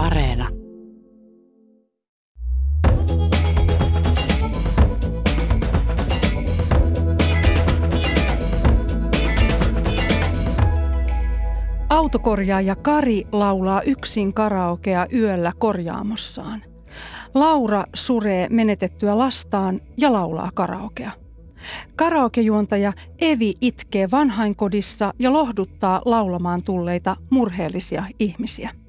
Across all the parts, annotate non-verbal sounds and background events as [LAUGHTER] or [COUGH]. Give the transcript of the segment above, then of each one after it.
Areena. Autokorjaaja Kari laulaa yksin karaokea yöllä korjaamossaan. Laura suree menetettyä lastaan ja laulaa karaokea. Karaokejuontaja Evi itkee vanhainkodissa ja lohduttaa laulamaan tulleita murheellisia ihmisiä.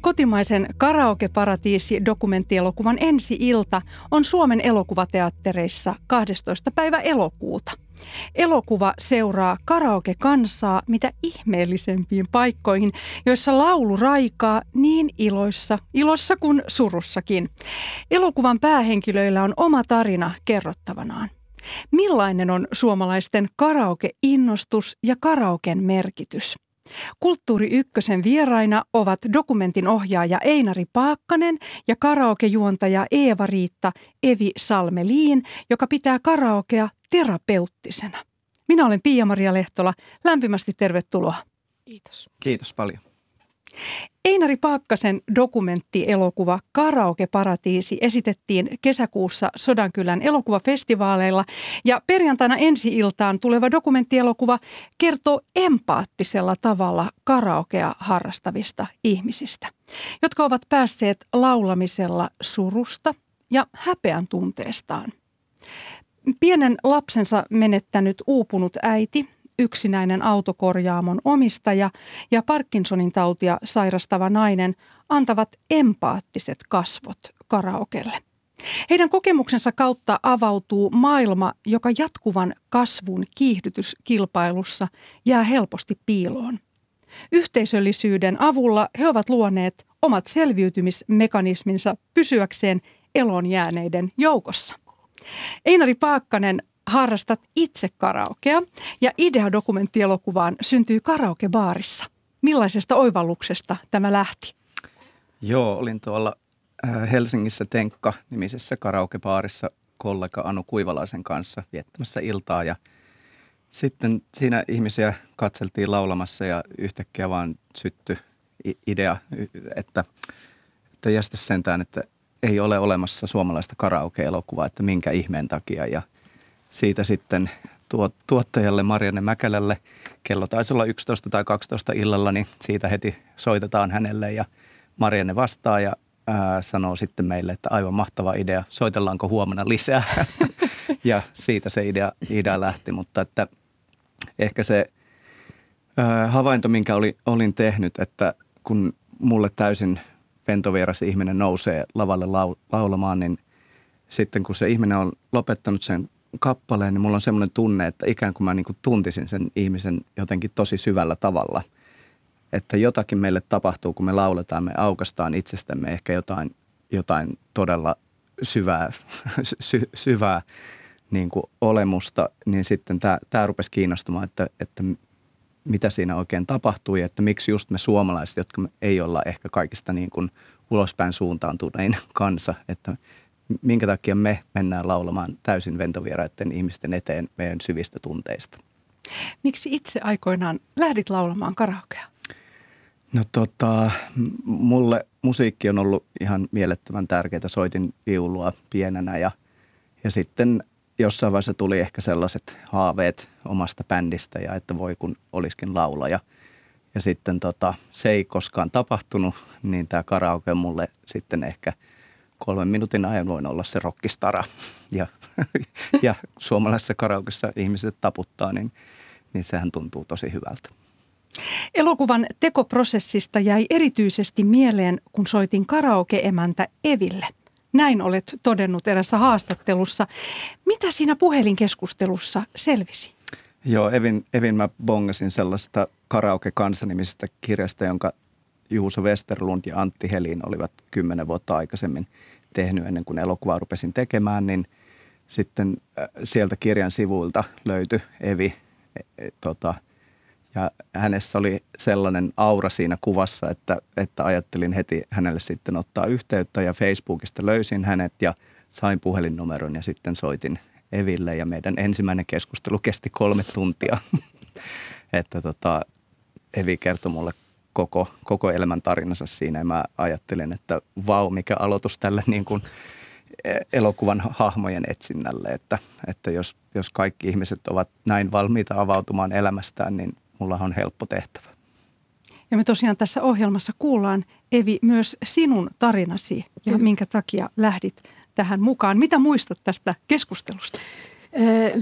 Kotimaisen karaokeparatiisi dokumenttielokuvan ensi-ilta on Suomen elokuvateattereissa 12. päivä elokuuta. Elokuva seuraa karaoke-kansaa mitä ihmeellisempiin paikkoihin, joissa laulu raikaa niin iloissa, ilossa kuin surussakin. Elokuvan päähenkilöillä on oma tarina kerrottavanaan. Millainen on suomalaisten karaoke-innostus ja karaoken merkitys? Kulttuuri Ykkösen vieraina ovat dokumentin ohjaaja Einari Paakkanen ja karaokejuontaja Eeva-Riitta Evi Salmeliin, joka pitää karaokea terapeuttisena. Minä olen Pia-Maria Lehtola. Lämpimästi tervetuloa. Kiitos. Kiitos paljon. Einari Paakkasen dokumenttielokuva Karaoke Paratiisi esitettiin kesäkuussa Sodankylän elokuvafestivaaleilla ja perjantaina ensi-iltaan tuleva dokumenttielokuva kertoo empaattisella tavalla karaokea harrastavista ihmisistä, jotka ovat päässeet laulamisella surusta ja häpeän tunteestaan. Pienen lapsensa menettänyt uupunut äiti yksinäinen autokorjaamon omistaja ja Parkinsonin tautia sairastava nainen antavat empaattiset kasvot karaokelle. Heidän kokemuksensa kautta avautuu maailma, joka jatkuvan kasvun kiihdytyskilpailussa jää helposti piiloon. Yhteisöllisyyden avulla he ovat luoneet omat selviytymismekanisminsa pysyäkseen elon jääneiden joukossa. Einari Paakkanen harrastat itse karaokea ja idea dokumenttielokuvaan syntyy karaokebaarissa. Millaisesta oivalluksesta tämä lähti? Joo, olin tuolla äh, Helsingissä Tenkka-nimisessä karaokebaarissa kollega Anu Kuivalaisen kanssa viettämässä iltaa ja sitten siinä ihmisiä katseltiin laulamassa ja yhtäkkiä vaan syttyi idea, että, että jästä sentään, että ei ole olemassa suomalaista karaoke-elokuvaa, että minkä ihmeen takia. Ja siitä sitten tuo, tuottajalle Marianne Mäkelälle, kello taisi olla 11 tai 12 illalla, niin siitä heti soitetaan hänelle ja Marianne vastaa ja ää, sanoo sitten meille, että aivan mahtava idea, soitellaanko huomenna lisää. [LAUGHS] ja siitä se idea, idea lähti, mutta että ehkä se ää, havainto, minkä oli, olin tehnyt, että kun mulle täysin ventovieras ihminen nousee lavalle laulamaan, niin sitten kun se ihminen on lopettanut sen kappaleen, niin mulla on semmoinen tunne, että ikään kuin mä niin kuin tuntisin sen ihmisen jotenkin tosi syvällä tavalla. Että jotakin meille tapahtuu, kun me lauletaan, me aukastaan itsestämme ehkä jotain, jotain todella syvää, [LAUGHS] sy, syvää niin kuin olemusta, niin sitten tämä, tämä rupesi kiinnostamaan, että, että mitä siinä oikein tapahtui, että miksi just me suomalaiset, jotka ei olla ehkä kaikista niin kuin ulospäin suuntaantunein [LAUGHS] kansa, että minkä takia me mennään laulamaan täysin ventovieraiden ihmisten eteen meidän syvistä tunteista. Miksi itse aikoinaan lähdit laulamaan karaokea? No tota, mulle musiikki on ollut ihan mielettömän tärkeää. Soitin viulua pienenä ja, ja sitten jossain vaiheessa tuli ehkä sellaiset haaveet omasta bändistä ja että voi kun olisikin laulaja. Ja sitten tota, se ei koskaan tapahtunut, niin tämä karaoke mulle sitten ehkä – kolmen minuutin ajan voin olla se rockistara. Ja, [LAUGHS] ja suomalaisessa karaukessa ihmiset taputtaa, niin, niin sehän tuntuu tosi hyvältä. Elokuvan tekoprosessista jäi erityisesti mieleen, kun soitin karaoke-emäntä Eville. Näin olet todennut erässä haastattelussa. Mitä siinä puhelinkeskustelussa selvisi? Joo, Evin, Evin mä bongasin sellaista karaoke kansanimisestä kirjasta, jonka Juuso Westerlund ja Antti Helin olivat kymmenen vuotta aikaisemmin tehnyt ennen kuin elokuvaa rupesin tekemään, niin sitten äh, sieltä kirjan sivuilta löytyi Evi e, e, tota, ja hänessä oli sellainen aura siinä kuvassa, että, että ajattelin heti hänelle sitten ottaa yhteyttä ja Facebookista löysin hänet ja sain puhelinnumeron ja sitten soitin Eville ja meidän ensimmäinen keskustelu kesti kolme tuntia. [LAUGHS] että tota, Evi kertoi mulle koko, koko elämän tarinansa siinä. Ja mä ajattelin, että vau, mikä aloitus tälle niin kuin e, elokuvan hahmojen etsinnälle, että, että jos, jos kaikki ihmiset ovat näin valmiita avautumaan elämästään, niin mulla on helppo tehtävä. Ja me tosiaan tässä ohjelmassa kuullaan, Evi, myös sinun tarinasi ja minkä takia lähdit tähän mukaan. Mitä muistat tästä keskustelusta? Öö,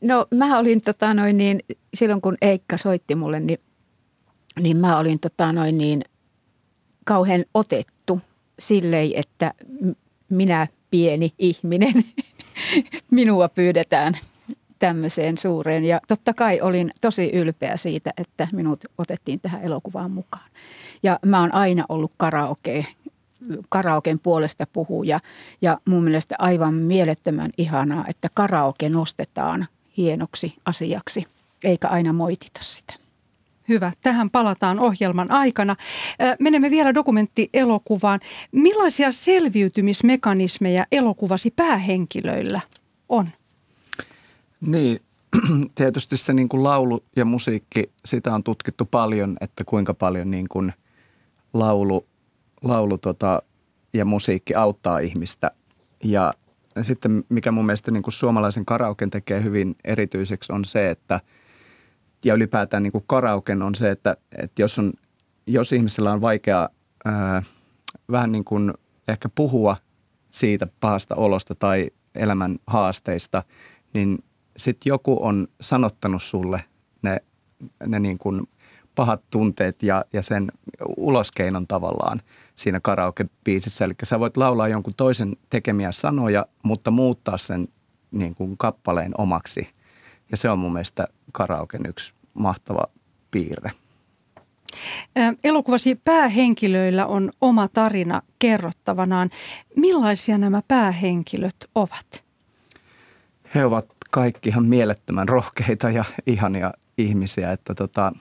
no mä olin tota noin niin, silloin kun Eikka soitti mulle, niin, niin mä olin tota noin niin kauhean otettu silleen, että minä pieni ihminen, [LAUGHS] minua pyydetään tämmöiseen suureen. Ja totta kai olin tosi ylpeä siitä, että minut otettiin tähän elokuvaan mukaan. Ja mä oon aina ollut karaoke karaoken puolesta puhuja ja mun mielestä aivan mielettömän ihanaa, että karaoke nostetaan hienoksi asiaksi, eikä aina moitita sitä. Hyvä. Tähän palataan ohjelman aikana. Menemme vielä dokumenttielokuvaan. Millaisia selviytymismekanismeja elokuvasi päähenkilöillä on? Niin, [CLEARS THROAT] tietysti se niin kuin laulu ja musiikki, sitä on tutkittu paljon, että kuinka paljon niin kuin laulu laulu tota, ja musiikki auttaa ihmistä. Ja sitten mikä mun mielestä niin kuin suomalaisen karaoken tekee hyvin erityiseksi on se, että ja ylipäätään niin kuin karaoken on se, että, että jos, on, jos ihmisellä on vaikea ää, vähän niin kuin ehkä puhua siitä pahasta olosta tai elämän haasteista, niin sitten joku on sanottanut sulle ne, ne niin kuin pahat tunteet ja, ja sen uloskeinon tavallaan siinä karaoke-biisissä. Eli sä voit laulaa jonkun toisen tekemiä sanoja, mutta muuttaa sen niin kuin kappaleen omaksi. Ja se on mun mielestä karaoken yksi mahtava piirre. Elokuvasi päähenkilöillä on oma tarina kerrottavanaan. Millaisia nämä päähenkilöt ovat? He ovat kaikki ihan mielettömän rohkeita ja ihania ihmisiä, että tota,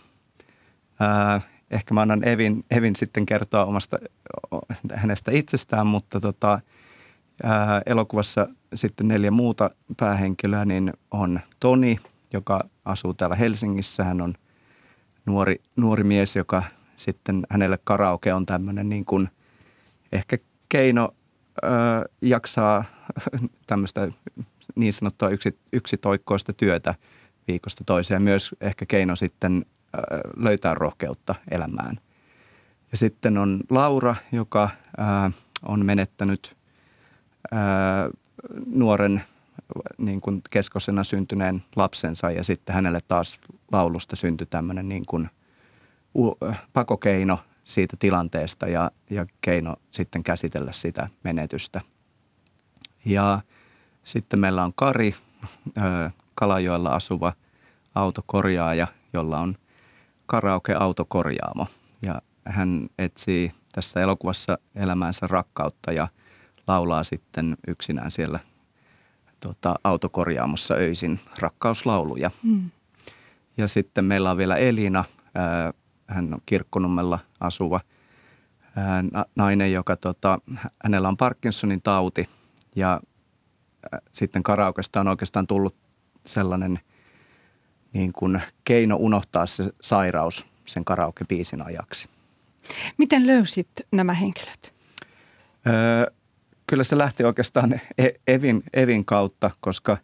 ää, ehkä mä annan Evin, Evin sitten kertoa omasta hänestä itsestään, mutta tota, ää, elokuvassa sitten neljä muuta päähenkilöä, niin on Toni, joka asuu täällä Helsingissä. Hän on nuori, nuori mies, joka sitten hänelle karaoke on tämmöinen niin kuin ehkä keino ää, jaksaa [LAUGHS] tämmöistä niin sanottua yksi, yksitoikkoista työtä viikosta toiseen. Myös ehkä keino sitten löytää rohkeutta elämään. Ja sitten on Laura, joka on menettänyt nuoren niin kuin keskosena syntyneen lapsensa ja sitten hänelle taas laulusta syntyi tämmöinen niin kuin pakokeino siitä tilanteesta ja, ja keino sitten käsitellä sitä menetystä. Ja sitten meillä on Kari, Kalajoella asuva autokorjaaja, jolla on – karaoke-autokorjaamo. Ja hän etsii tässä elokuvassa elämäänsä rakkautta ja laulaa sitten yksinään siellä tota, autokorjaamossa öisin rakkauslauluja. Mm. Ja sitten meillä on vielä Elina, ää, hän on Kirkkonummella asuva ää, nainen, joka tota, hänellä on Parkinsonin tauti ja ää, sitten karaokesta on oikeastaan tullut sellainen – niin kuin keino unohtaa se sairaus sen karaoke-biisin ajaksi. Miten löysit nämä henkilöt? Öö, kyllä se lähti oikeastaan e-, Evin, Evin kautta, koska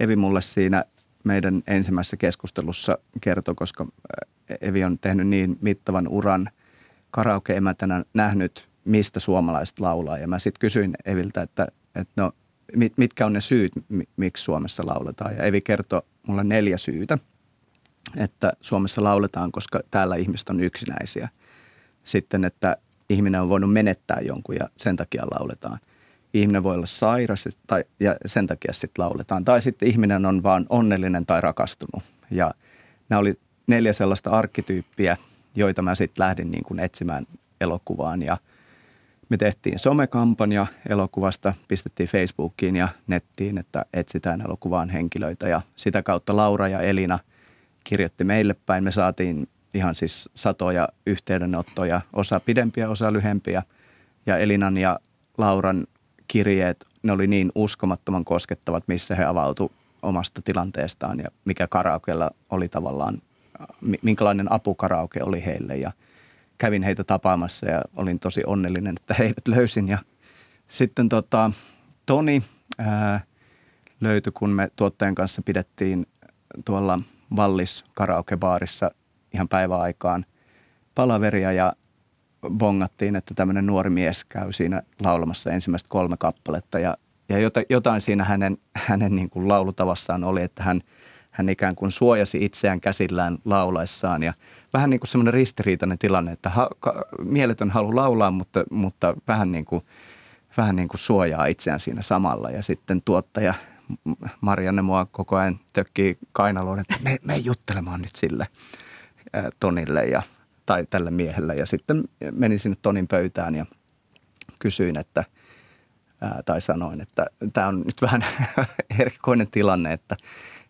Evi mulle siinä meidän ensimmäisessä keskustelussa kertoi, koska Evi on tehnyt niin mittavan uran karaoke-emäntänä nähnyt, mistä suomalaiset laulaa. Ja mä sitten kysyin Eviltä, että, että no, mitkä on ne syyt, miksi Suomessa lauletaan. Ja Evi kertoi mulla on neljä syytä, että Suomessa lauletaan, koska täällä ihmiset on yksinäisiä. Sitten, että ihminen on voinut menettää jonkun ja sen takia lauletaan. Ihminen voi olla sairas tai, ja sen takia sitten lauletaan. Tai sitten ihminen on vaan onnellinen tai rakastunut. Ja nämä oli neljä sellaista arkkityyppiä, joita mä sitten lähdin niin kuin etsimään elokuvaan. Ja me tehtiin somekampanja elokuvasta, pistettiin Facebookiin ja nettiin, että etsitään elokuvaan henkilöitä. Ja sitä kautta Laura ja Elina kirjoitti meille päin. Me saatiin ihan siis satoja yhteydenottoja, osa pidempiä, osa lyhempiä. Ja Elinan ja Lauran kirjeet, ne oli niin uskomattoman koskettavat, missä he avautu omasta tilanteestaan ja mikä karaokeella oli tavallaan, minkälainen apu karaoke oli heille. Ja kävin heitä tapaamassa ja olin tosi onnellinen, että heidät löysin. Ja sitten tota, Toni ää, löytyi, kun me tuottajan kanssa pidettiin tuolla Vallis karaokebaarissa ihan päiväaikaan palaveria ja bongattiin, että tämmöinen nuori mies käy siinä laulamassa ensimmäistä kolme kappaletta. Ja, ja jotain siinä hänen, hänen niin kuin laulutavassaan oli, että hän, hän ikään kuin suojasi itseään käsillään laulaessaan. Ja vähän niin kuin semmoinen ristiriitainen tilanne, että ha, ka, mieletön halu laulaa, mutta, mutta vähän, niin kuin, vähän niin kuin suojaa itseään siinä samalla. Ja sitten tuottaja Marianne mua koko ajan tökkii kainaloon, että me, me juttelemaan nyt sille Tonille. Ja tai tälle miehelle. Ja sitten menin sinne Tonin pöytään ja kysyin, että ää, tai sanoin, että tämä on nyt vähän [LAUGHS] erikoinen tilanne, että,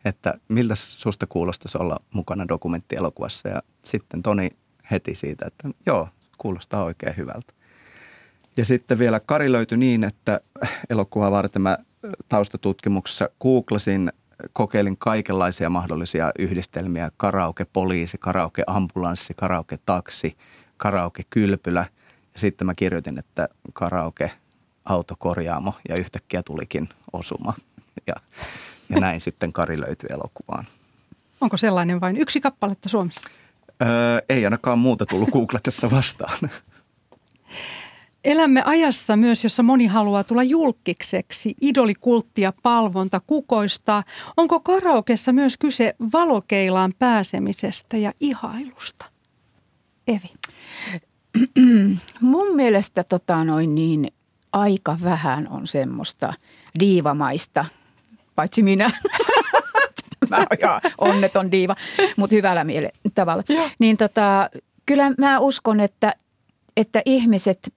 että miltä susta kuulostaisi olla mukana dokumenttielokuvassa. Ja sitten Toni heti siitä, että joo, kuulostaa oikein hyvältä. Ja sitten vielä Kari löytyi niin, että elokuvaa varten mä taustatutkimuksessa googlasin kokeilin kaikenlaisia mahdollisia yhdistelmiä, karaoke-poliisi, karaoke-ambulanssi, karaoke-taksi, karaoke-kylpylä. Ja sitten mä kirjoitin, että karaoke-autokorjaamo ja yhtäkkiä tulikin osuma. Ja, ja näin sitten Kari löytyi elokuvaan. Onko sellainen vain yksi kappaletta Suomessa? Öö, ei ainakaan muuta tullut googletessa vastaan. [LAUGHS] Elämme ajassa myös, jossa moni haluaa tulla julkiseksi. Idolikulttia, palvonta, kukoista. Onko karaokessa myös kyse valokeilaan pääsemisestä ja ihailusta? Evi. Mun mielestä tota noin niin, aika vähän on semmoista diivamaista, paitsi minä. [LAUGHS] mä oon ihan onneton diiva, mutta hyvällä miele- tavalla. Niin tota, kyllä mä uskon, että, että ihmiset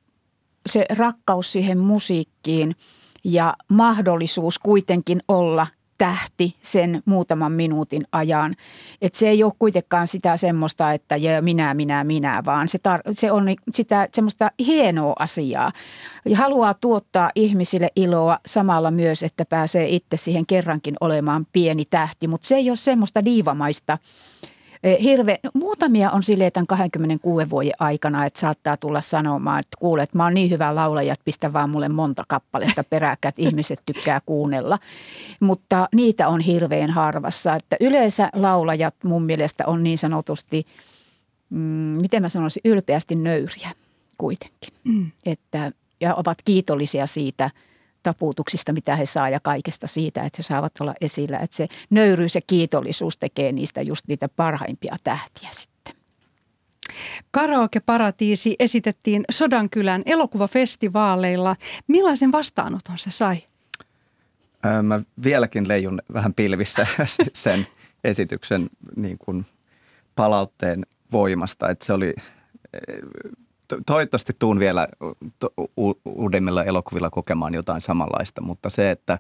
se rakkaus siihen musiikkiin ja mahdollisuus kuitenkin olla tähti sen muutaman minuutin ajan. Et se ei ole kuitenkaan sitä semmoista, että ja minä, minä, minä, vaan se, tar- se on sitä semmoista hienoa asiaa. Ja haluaa tuottaa ihmisille iloa samalla myös, että pääsee itse siihen kerrankin olemaan pieni tähti, mutta se ei ole semmoista diivamaista Eh, hirve, muutamia on silleen tämän 26 vuoden aikana, että saattaa tulla sanomaan, että kuule, että mä oon niin hyvä laulaja, että pistä vaan mulle monta kappaletta peräkkäin, että [LAUGHS] ihmiset tykkää kuunnella. Mutta niitä on hirveän harvassa, että yleensä laulajat mun mielestä on niin sanotusti, mm, miten mä sanoisin, ylpeästi nöyriä kuitenkin. Mm. Että, ja ovat kiitollisia siitä – taputuksista, mitä he saa ja kaikesta siitä, että he saavat olla esillä. Että se nöyryys ja kiitollisuus tekee niistä just niitä parhaimpia tähtiä sitten. Karaoke-paratiisi esitettiin Sodankylän elokuvafestivaaleilla. Millaisen vastaanoton se sai? Mä vieläkin leijun vähän pilvissä [LAUGHS] sen esityksen niin kuin palautteen voimasta. Että se oli toivottavasti tuun vielä uudemmilla elokuvilla kokemaan jotain samanlaista, mutta se, että,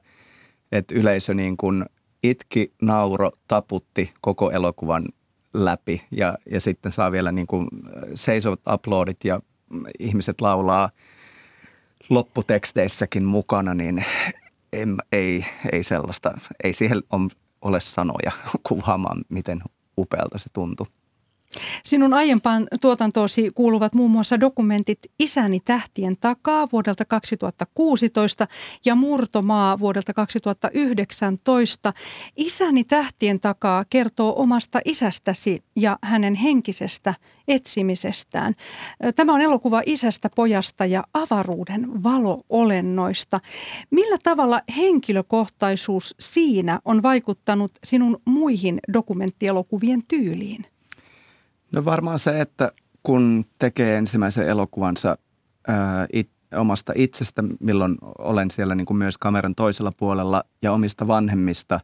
että yleisö niin kuin itki, nauro, taputti koko elokuvan läpi ja, ja sitten saa vielä niin kuin seisovat uploadit ja ihmiset laulaa lopputeksteissäkin mukana, niin en, ei, ei sellaista, ei siihen ole sanoja [LAUGHS] kuvaamaan, miten upealta se tuntuu. Sinun aiempaan tuotantoosi kuuluvat muun muassa dokumentit Isäni tähtien takaa vuodelta 2016 ja Murtomaa vuodelta 2019. Isäni tähtien takaa kertoo omasta isästäsi ja hänen henkisestä etsimisestään. Tämä on elokuva isästä, pojasta ja avaruuden valoolennoista. Millä tavalla henkilökohtaisuus siinä on vaikuttanut sinun muihin dokumenttielokuvien tyyliin? No varmaan se, että kun tekee ensimmäisen elokuvansa ää, it, omasta itsestä, milloin olen siellä niin kuin myös kameran toisella puolella ja omista vanhemmista,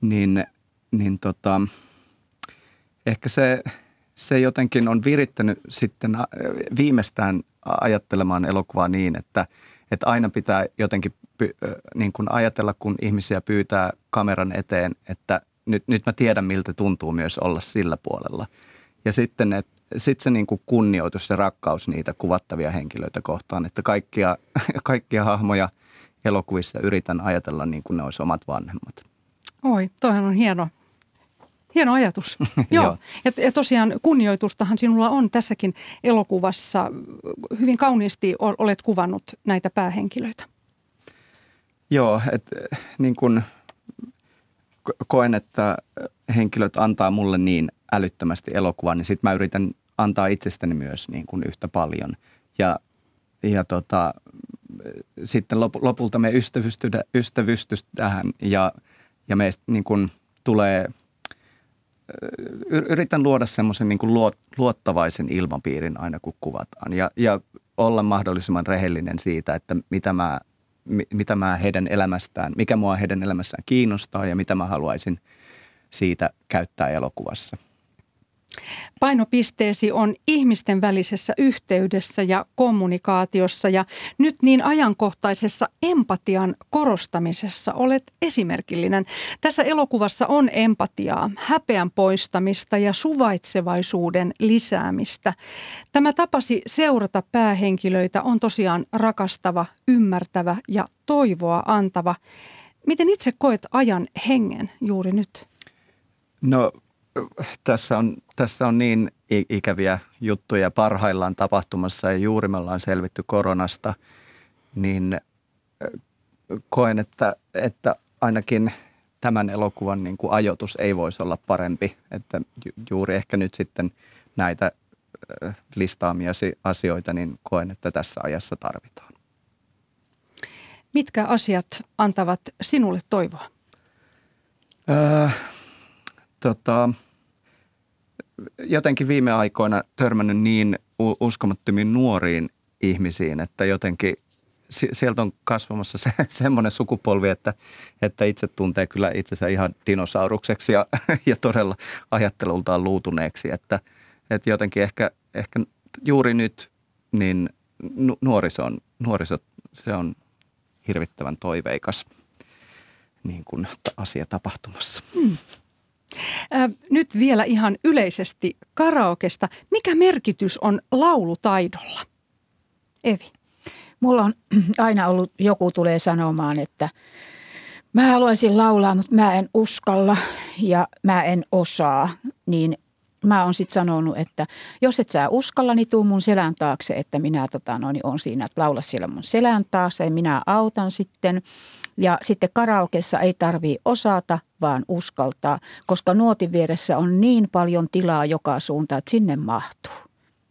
niin, niin tota, ehkä se, se jotenkin on virittänyt sitten viimeistään ajattelemaan elokuvaa niin, että, että aina pitää jotenkin niin kuin ajatella, kun ihmisiä pyytää kameran eteen, että nyt, nyt mä tiedän, miltä tuntuu myös olla sillä puolella – ja sitten et, sit se niin kuin kunnioitus ja rakkaus niitä kuvattavia henkilöitä kohtaan, että kaikkia, [LAUGHS] kaikkia hahmoja elokuvissa yritän ajatella niin kuin ne olisi omat vanhemmat. Oi, toihan on hieno, Hieno ajatus. [LAUGHS] Joo. Ja, ja tosiaan kunnioitustahan sinulla on tässäkin elokuvassa. Hyvin kauniisti olet kuvannut näitä päähenkilöitä. Joo, että niin kuin koen, että henkilöt antaa mulle niin älyttömästi elokuvan, niin sitten mä yritän antaa itsestäni myös niin kuin yhtä paljon. Ja, ja tota, sitten lopulta me ystävystytään ja, ja meistä niin kuin tulee, yritän luoda semmoisen niin kuin luottavaisen ilmapiirin aina kun kuvataan ja, ja olla mahdollisimman rehellinen siitä, että mitä mä, mitä mä heidän elämästään, mikä mua heidän elämässään kiinnostaa ja mitä mä haluaisin siitä käyttää elokuvassa – Painopisteesi on ihmisten välisessä yhteydessä ja kommunikaatiossa ja nyt niin ajankohtaisessa empatian korostamisessa olet esimerkillinen. Tässä elokuvassa on empatiaa, häpeän poistamista ja suvaitsevaisuuden lisäämistä. Tämä tapasi seurata päähenkilöitä on tosiaan rakastava, ymmärtävä ja toivoa antava. Miten itse koet ajan hengen juuri nyt? No tässä on, tässä on niin ikäviä juttuja parhaillaan tapahtumassa ja juuri me ollaan selvitty koronasta, niin koen, että, että ainakin tämän elokuvan niin kuin ajoitus ei voisi olla parempi. Että juuri ehkä nyt sitten näitä listaamiasi asioita, niin koen, että tässä ajassa tarvitaan. Mitkä asiat antavat sinulle toivoa? Öö, tota, jotenkin viime aikoina törmännyt niin uskomattomiin nuoriin ihmisiin, että jotenkin sieltä on kasvamassa se, [LAUGHS] semmoinen sukupolvi, että, että itse tuntee kyllä itsensä ihan dinosaurukseksi ja, [LAUGHS] ja todella ajattelultaan luutuneeksi. Että, että jotenkin ehkä, ehkä juuri nyt niin nuoriso on, nuoriso, se on hirvittävän toiveikas niin kuin asia tapahtumassa. Hmm. Nyt vielä ihan yleisesti karaokesta. Mikä merkitys on laulutaidolla? Evi. Mulla on [CLEARS THROAT] aina ollut, joku tulee sanomaan, että mä haluaisin laulaa, mutta mä en uskalla ja mä en osaa. Niin mä oon sitten sanonut, että jos et sä uskalla, niin tuu mun selän taakse, että minä tota, no, niin on siinä, että laula siellä mun selän taakse ja minä autan sitten. Ja sitten karaokessa ei tarvii osata, vaan uskaltaa, koska nuotin vieressä on niin paljon tilaa joka suuntaan, että sinne mahtuu.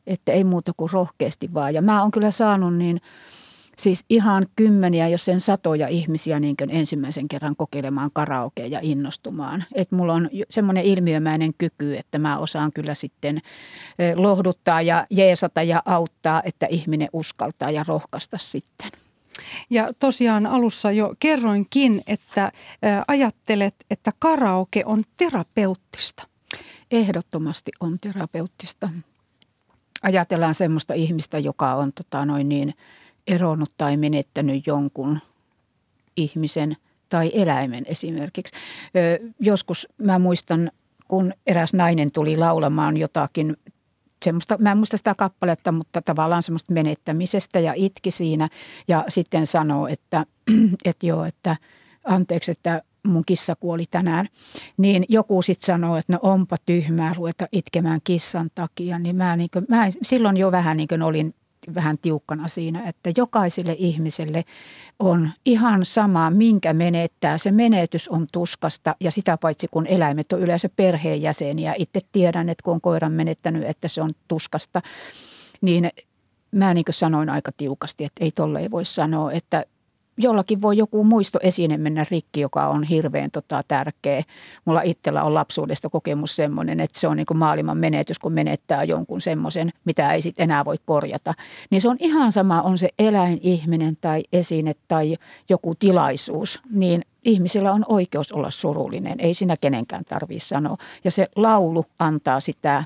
Että ei muuta kuin rohkeasti vaan. Ja mä oon kyllä saanut niin siis ihan kymmeniä, jos sen satoja ihmisiä niin ensimmäisen kerran kokeilemaan karaokea ja innostumaan. Että mulla on semmoinen ilmiömäinen kyky, että mä osaan kyllä sitten lohduttaa ja jeesata ja auttaa, että ihminen uskaltaa ja rohkaista sitten. Ja tosiaan alussa jo kerroinkin, että ajattelet, että karaoke on terapeuttista. Ehdottomasti on terapeuttista. Ajatellaan semmoista ihmistä, joka on tota noin niin, eronnut tai menettänyt jonkun ihmisen tai eläimen esimerkiksi. Joskus mä muistan, kun eräs nainen tuli laulamaan jotakin semmoista, mä en muista sitä kappaletta, mutta tavallaan semmoista menettämisestä ja itki siinä ja sitten sanoo, että, [CLEARS THROAT] että joo, että anteeksi, että mun kissa kuoli tänään, niin joku sitten sanoo, että no onpa tyhmää ruveta itkemään kissan takia, niin mä, niin kuin, mä silloin jo vähän niin kuin olin vähän tiukkana siinä, että jokaiselle ihmiselle on ihan sama, minkä menettää. Se menetys on tuskasta ja sitä paitsi kun eläimet on yleensä perheenjäseniä. Itse tiedän, että kun on koiran menettänyt, että se on tuskasta, niin mä niin sanoin aika tiukasti, että ei tolle ei voi sanoa, että jollakin voi joku muistoesine mennä rikki, joka on hirveän tota, tärkeä. Mulla itsellä on lapsuudesta kokemus semmoinen, että se on niin maailman menetys, kun menettää jonkun semmoisen, mitä ei sitten enää voi korjata. Niin se on ihan sama, on se eläin, ihminen tai esine tai joku tilaisuus, niin ihmisillä on oikeus olla surullinen. Ei siinä kenenkään tarvitse sanoa. Ja se laulu antaa sitä,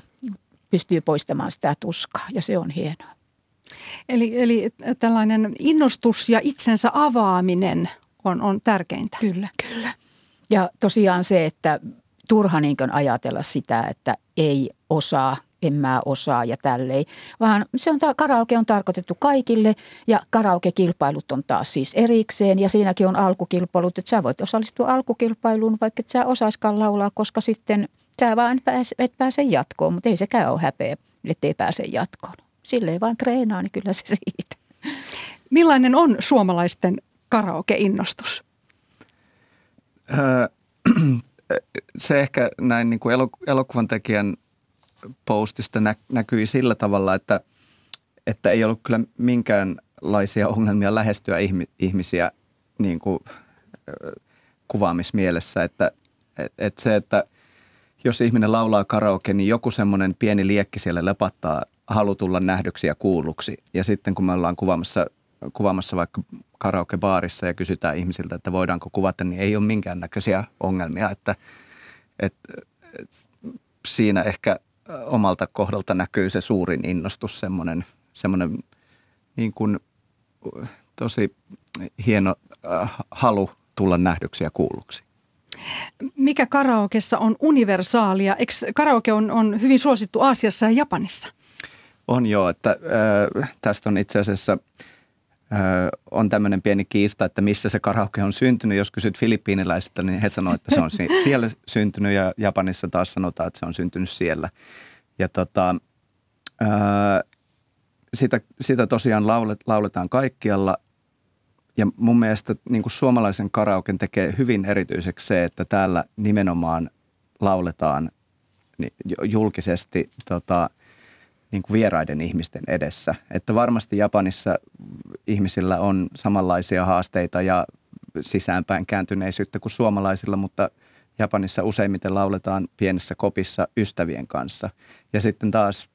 pystyy poistamaan sitä tuskaa ja se on hienoa. Eli, eli tällainen innostus ja itsensä avaaminen on, on tärkeintä. Kyllä, kyllä. Ja tosiaan se, että turha niin ajatella sitä, että ei osaa, en mä osaa ja tälleen, vaan se on, karaoke on tarkoitettu kaikille ja karaoke-kilpailut on taas siis erikseen ja siinäkin on alkukilpailut, että sä voit osallistua alkukilpailuun, vaikka et sä osaiskaan laulaa, koska sitten Sä vaan pääs, et pääse jatkoon, mutta ei sekään ole häpeä, ettei pääse jatkoon. Silleen vaan treenaa, niin kyllä se siitä. Millainen on suomalaisten karaoke-innostus? Öö, [CLEARS THROAT] se ehkä näin niin kuin elokuvan tekijän postista nä, näkyi sillä tavalla, että, että ei ollut kyllä minkäänlaisia ongelmia lähestyä ihmisiä niin kuin, kuvaamismielessä. Että, et, et se, että jos ihminen laulaa karaoke, niin joku semmoinen pieni liekki siellä lepattaa halu tulla nähdyksi ja kuulluksi. Ja sitten kun me ollaan kuvaamassa, kuvaamassa vaikka karaokebaarissa ja kysytään ihmisiltä, että voidaanko kuvata, niin ei ole minkäännäköisiä ongelmia. Että, et, et, siinä ehkä omalta kohdalta näkyy se suurin innostus, semmoinen, semmoinen niin kuin tosi hieno äh, halu tulla nähdyksi ja kuulluksi. Mikä karaokessa on universaalia? Eikö karaoke on, on hyvin suosittu Aasiassa ja Japanissa? On joo, että äh, tästä on itse asiassa äh, on tämmöinen pieni kiista, että missä se karaoke on syntynyt. Jos kysyt filippiiniläisistä, niin he sanoivat, että se on [LAUGHS] siellä syntynyt ja Japanissa taas sanotaan, että se on syntynyt siellä. Ja tota, äh, sitä, sitä tosiaan laulet, lauletaan kaikkialla ja mun mielestä niin kuin suomalaisen karaoken tekee hyvin erityiseksi se, että täällä nimenomaan lauletaan julkisesti tota, niin kuin vieraiden ihmisten edessä. Että varmasti Japanissa ihmisillä on samanlaisia haasteita ja sisäänpäin kääntyneisyyttä kuin suomalaisilla, mutta Japanissa useimmiten lauletaan pienessä kopissa ystävien kanssa. Ja sitten taas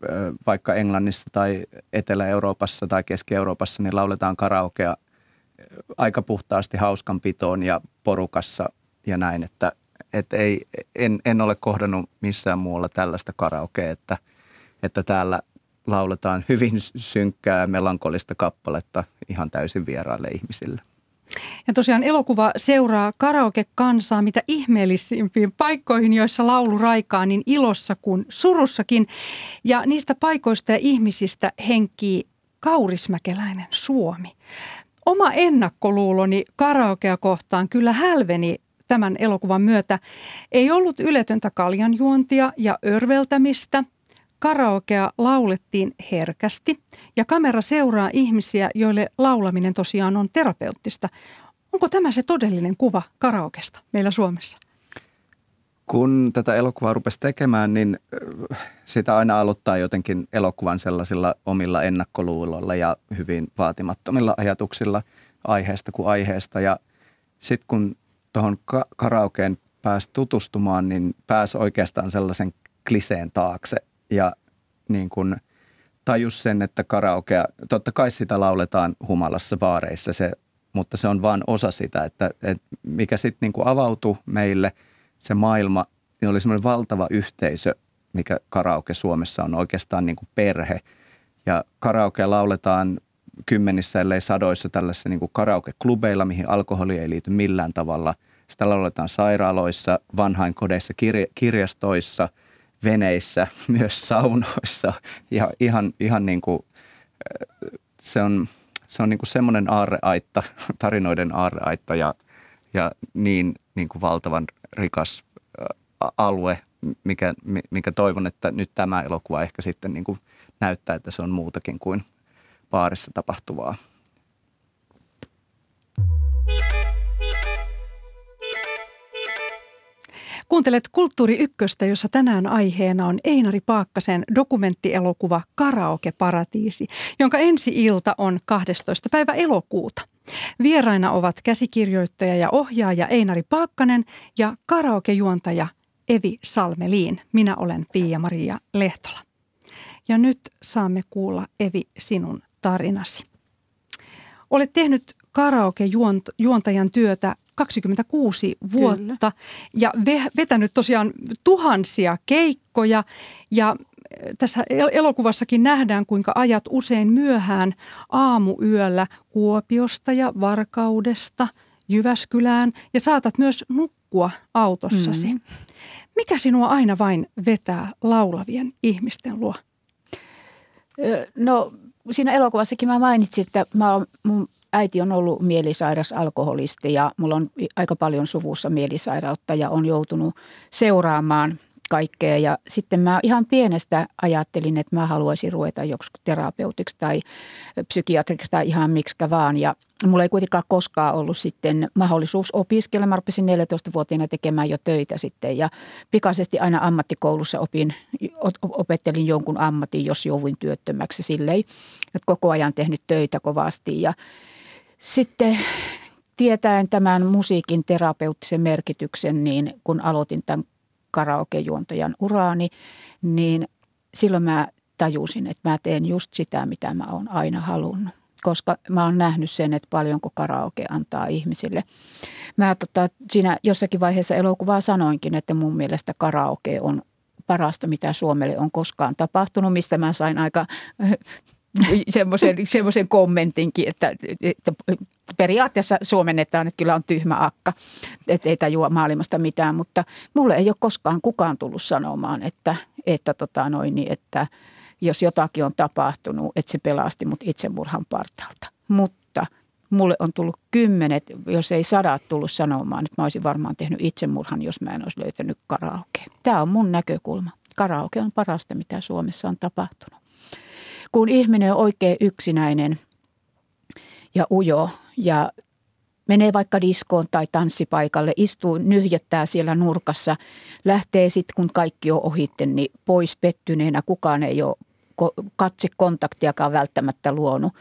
vaikka Englannissa tai Etelä-Euroopassa tai Keski-Euroopassa, niin lauletaan karaokea – aika puhtaasti hauskanpitoon ja porukassa ja näin, että, että ei, en, en ole kohdannut missään muualla tällaista karaokea, että, että täällä lauletaan hyvin synkkää melankolista kappaletta ihan täysin vieraille ihmisille. Ja tosiaan elokuva seuraa karaoke-kansaa mitä ihmeellisimpiin paikkoihin, joissa laulu raikaa niin ilossa kuin surussakin. Ja niistä paikoista ja ihmisistä henkii kaurismäkeläinen Suomi oma ennakkoluuloni karaokea kohtaan kyllä hälveni tämän elokuvan myötä. Ei ollut yletöntä kaljanjuontia ja örveltämistä. Karaokea laulettiin herkästi ja kamera seuraa ihmisiä, joille laulaminen tosiaan on terapeuttista. Onko tämä se todellinen kuva karaokesta meillä Suomessa? Kun tätä elokuvaa rupesi tekemään, niin sitä aina aloittaa jotenkin elokuvan sellaisilla omilla ennakkoluuloilla ja hyvin vaatimattomilla ajatuksilla aiheesta kuin aiheesta. Ja sitten kun tuohon karaokeen pääsi tutustumaan, niin pääsi oikeastaan sellaisen kliseen taakse ja niin kuin tajus sen, että karaokea, totta kai sitä lauletaan humalassa baareissa, se, mutta se on vain osa sitä, että, että mikä sitten niin avautui meille – se maailma, niin oli semmoinen valtava yhteisö, mikä karaoke Suomessa on oikeastaan niin kuin perhe. Ja karaoke lauletaan kymmenissä, ellei sadoissa tällaisissa niin kuin karaoke-klubeilla, mihin alkoholi ei liity millään tavalla. Sitä lauletaan sairaaloissa, vanhainkodeissa, kirja- kirjastoissa, veneissä, [LAUGHS] myös saunoissa. Ja ihan, ihan niin kuin, se on, se on niin kuin semmoinen aarreaitta, [LAUGHS] tarinoiden aarreaitta ja, ja niin, niin kuin valtavan rikas alue, mikä, mikä toivon, että nyt tämä elokuva ehkä sitten niin kuin näyttää, että se on muutakin kuin baarissa tapahtuvaa. Kuuntelet Kulttuuri Ykköstä, jossa tänään aiheena on Einari Paakkasen dokumenttielokuva Karaoke Paratiisi, jonka ensi ilta on 12. päivä elokuuta. Vieraina ovat käsikirjoittaja ja ohjaaja Einari Paakkanen ja karaokejuontaja Evi Salmeliin. Minä olen Pia-Maria Lehtola. Ja nyt saamme kuulla Evi sinun tarinasi. Olet tehnyt karaokejuontajan työtä 26 vuotta Kyllä. ja vetänyt tosiaan tuhansia keikkoja ja tässä elokuvassakin nähdään, kuinka ajat usein myöhään aamuyöllä Kuopiosta ja Varkaudesta Jyväskylään ja saatat myös nukkua autossasi. Mm. Mikä sinua aina vain vetää laulavien ihmisten luo? No siinä elokuvassakin mä mainitsin, että mä oon, mun äiti on ollut mielisairas alkoholisti ja mulla on aika paljon suvussa mielisairautta ja on joutunut seuraamaan kaikkea. Ja sitten mä ihan pienestä ajattelin, että mä haluaisin ruveta joksi terapeutiksi tai psykiatriksi tai ihan miksikä vaan. Ja mulla ei kuitenkaan koskaan ollut sitten mahdollisuus opiskella. Mä rupesin 14-vuotiaana tekemään jo töitä sitten ja pikaisesti aina ammattikoulussa opin, opettelin jonkun ammatin, jos jouduin työttömäksi silleen. Että koko ajan tehnyt töitä kovasti ja sitten tietäen tämän musiikin terapeuttisen merkityksen, niin kun aloitin tämän karaokejuontajan uraani, niin silloin mä tajusin, että mä teen just sitä, mitä mä oon aina halunnut. Koska mä oon nähnyt sen, että paljonko karaoke antaa ihmisille. Mä tota, siinä jossakin vaiheessa elokuvaa sanoinkin, että mun mielestä karaoke on parasta, mitä Suomelle on koskaan tapahtunut, mistä mä sain aika [LAUGHS] semmoisen, semmoisen kommentinkin, että, että periaatteessa suomennetaan, että kyllä on tyhmä akka, että ei tajua maailmasta mitään, mutta mulle ei ole koskaan kukaan tullut sanomaan, että, että, tota noin, niin, että jos jotakin on tapahtunut, että se pelasti mut itsemurhan partalta. Mutta mulle on tullut kymmenet, jos ei sadat tullut sanomaan, että mä olisin varmaan tehnyt itsemurhan, jos mä en olisi löytänyt karaoke. Tämä on mun näkökulma. Karaoke on parasta, mitä Suomessa on tapahtunut kun ihminen on oikein yksinäinen ja ujo ja menee vaikka diskoon tai tanssipaikalle, istuu, nyhjöttää siellä nurkassa, lähtee sitten kun kaikki on ohitte, niin pois pettyneenä, kukaan ei ole katsekontaktiakaan välttämättä luonut.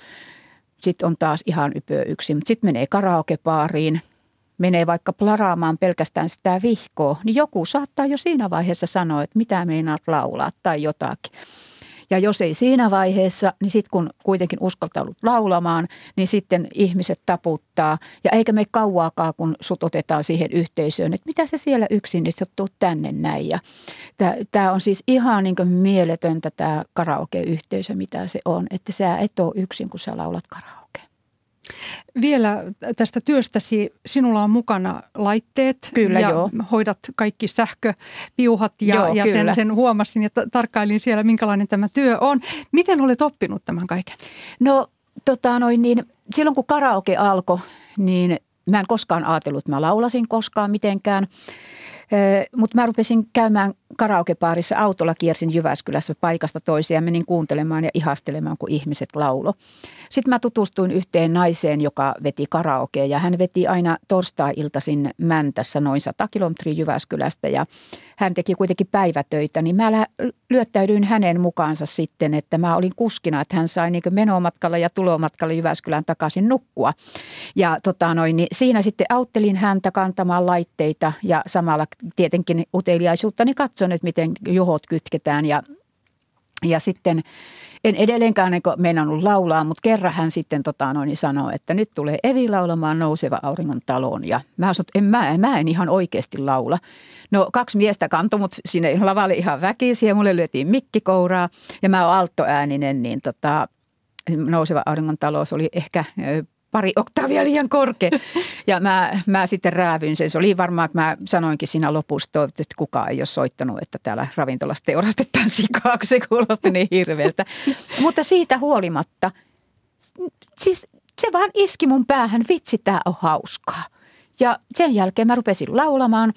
Sitten on taas ihan ypö yksin, mutta sitten menee karaokepaariin, menee vaikka plaraamaan pelkästään sitä vihkoa, niin joku saattaa jo siinä vaiheessa sanoa, että mitä meinaat laulaa tai jotakin. Ja jos ei siinä vaiheessa, niin sitten kun kuitenkin uskaltanut laulamaan, niin sitten ihmiset taputtaa. Ja eikä me kauaakaan, kun sut otetaan siihen yhteisöön, että mitä se siellä yksin, niin tuu tänne näin. Ja tämä on siis ihan niin mieletöntä tämä karaoke-yhteisö, mitä se on. Että sä et ole yksin, kun sä laulat karaoke. Vielä tästä työstäsi, sinulla on mukana laitteet kyllä, ja joo. hoidat kaikki sähköpiuhat ja, joo, ja sen, sen huomasin ja tarkkailin siellä, minkälainen tämä työ on. Miten olet oppinut tämän kaiken? No tota noin niin, silloin kun karaoke alkoi, niin mä en koskaan ajatellut, että mä laulasin koskaan mitenkään. Mutta mä rupesin käymään karaokepaarissa autolla, kiersin Jyväskylässä paikasta toiseen ja menin kuuntelemaan ja ihastelemaan, kun ihmiset laulo. Sitten mä tutustuin yhteen naiseen, joka veti karaokea ja hän veti aina torstai-iltaisin Mäntässä noin 100 kilometriä Jyväskylästä ja hän teki kuitenkin päivätöitä, niin mä lyöttäydyin hänen mukaansa sitten, että mä olin kuskina, että hän sai niin menomatkalla ja tulomatkalla Jyväskylän takaisin nukkua. Ja tota noin, niin siinä sitten auttelin häntä kantamaan laitteita ja samalla tietenkin uteliaisuuttani katson, että miten juhot kytketään ja ja sitten en edelleenkään niin meinannut laulaa, mutta kerran hän sitten tota, noin, sanoi, että nyt tulee Evi laulamaan Nouseva auringon taloon. Ja mä sanoin, että en, mä, mä en ihan oikeasti laula. No kaksi miestä kantoi mut sinne lavalle ihan väkisiä ja mulle lyötiin mikkikouraa. Ja mä oon alttoääninen, niin tota, Nouseva auringon talous oli ehkä pari oktavia liian korkea. Ja mä, mä sitten räävyin sen. Se oli varmaan, että mä sanoinkin siinä lopussa, toivottavasti kukaan ei ole soittanut, että täällä ravintolassa teurastetaan sikaa, kun se kuulosti niin hirveältä. Mutta siitä huolimatta, siis se vaan iski mun päähän, vitsi tää on hauskaa. Ja sen jälkeen mä rupesin laulamaan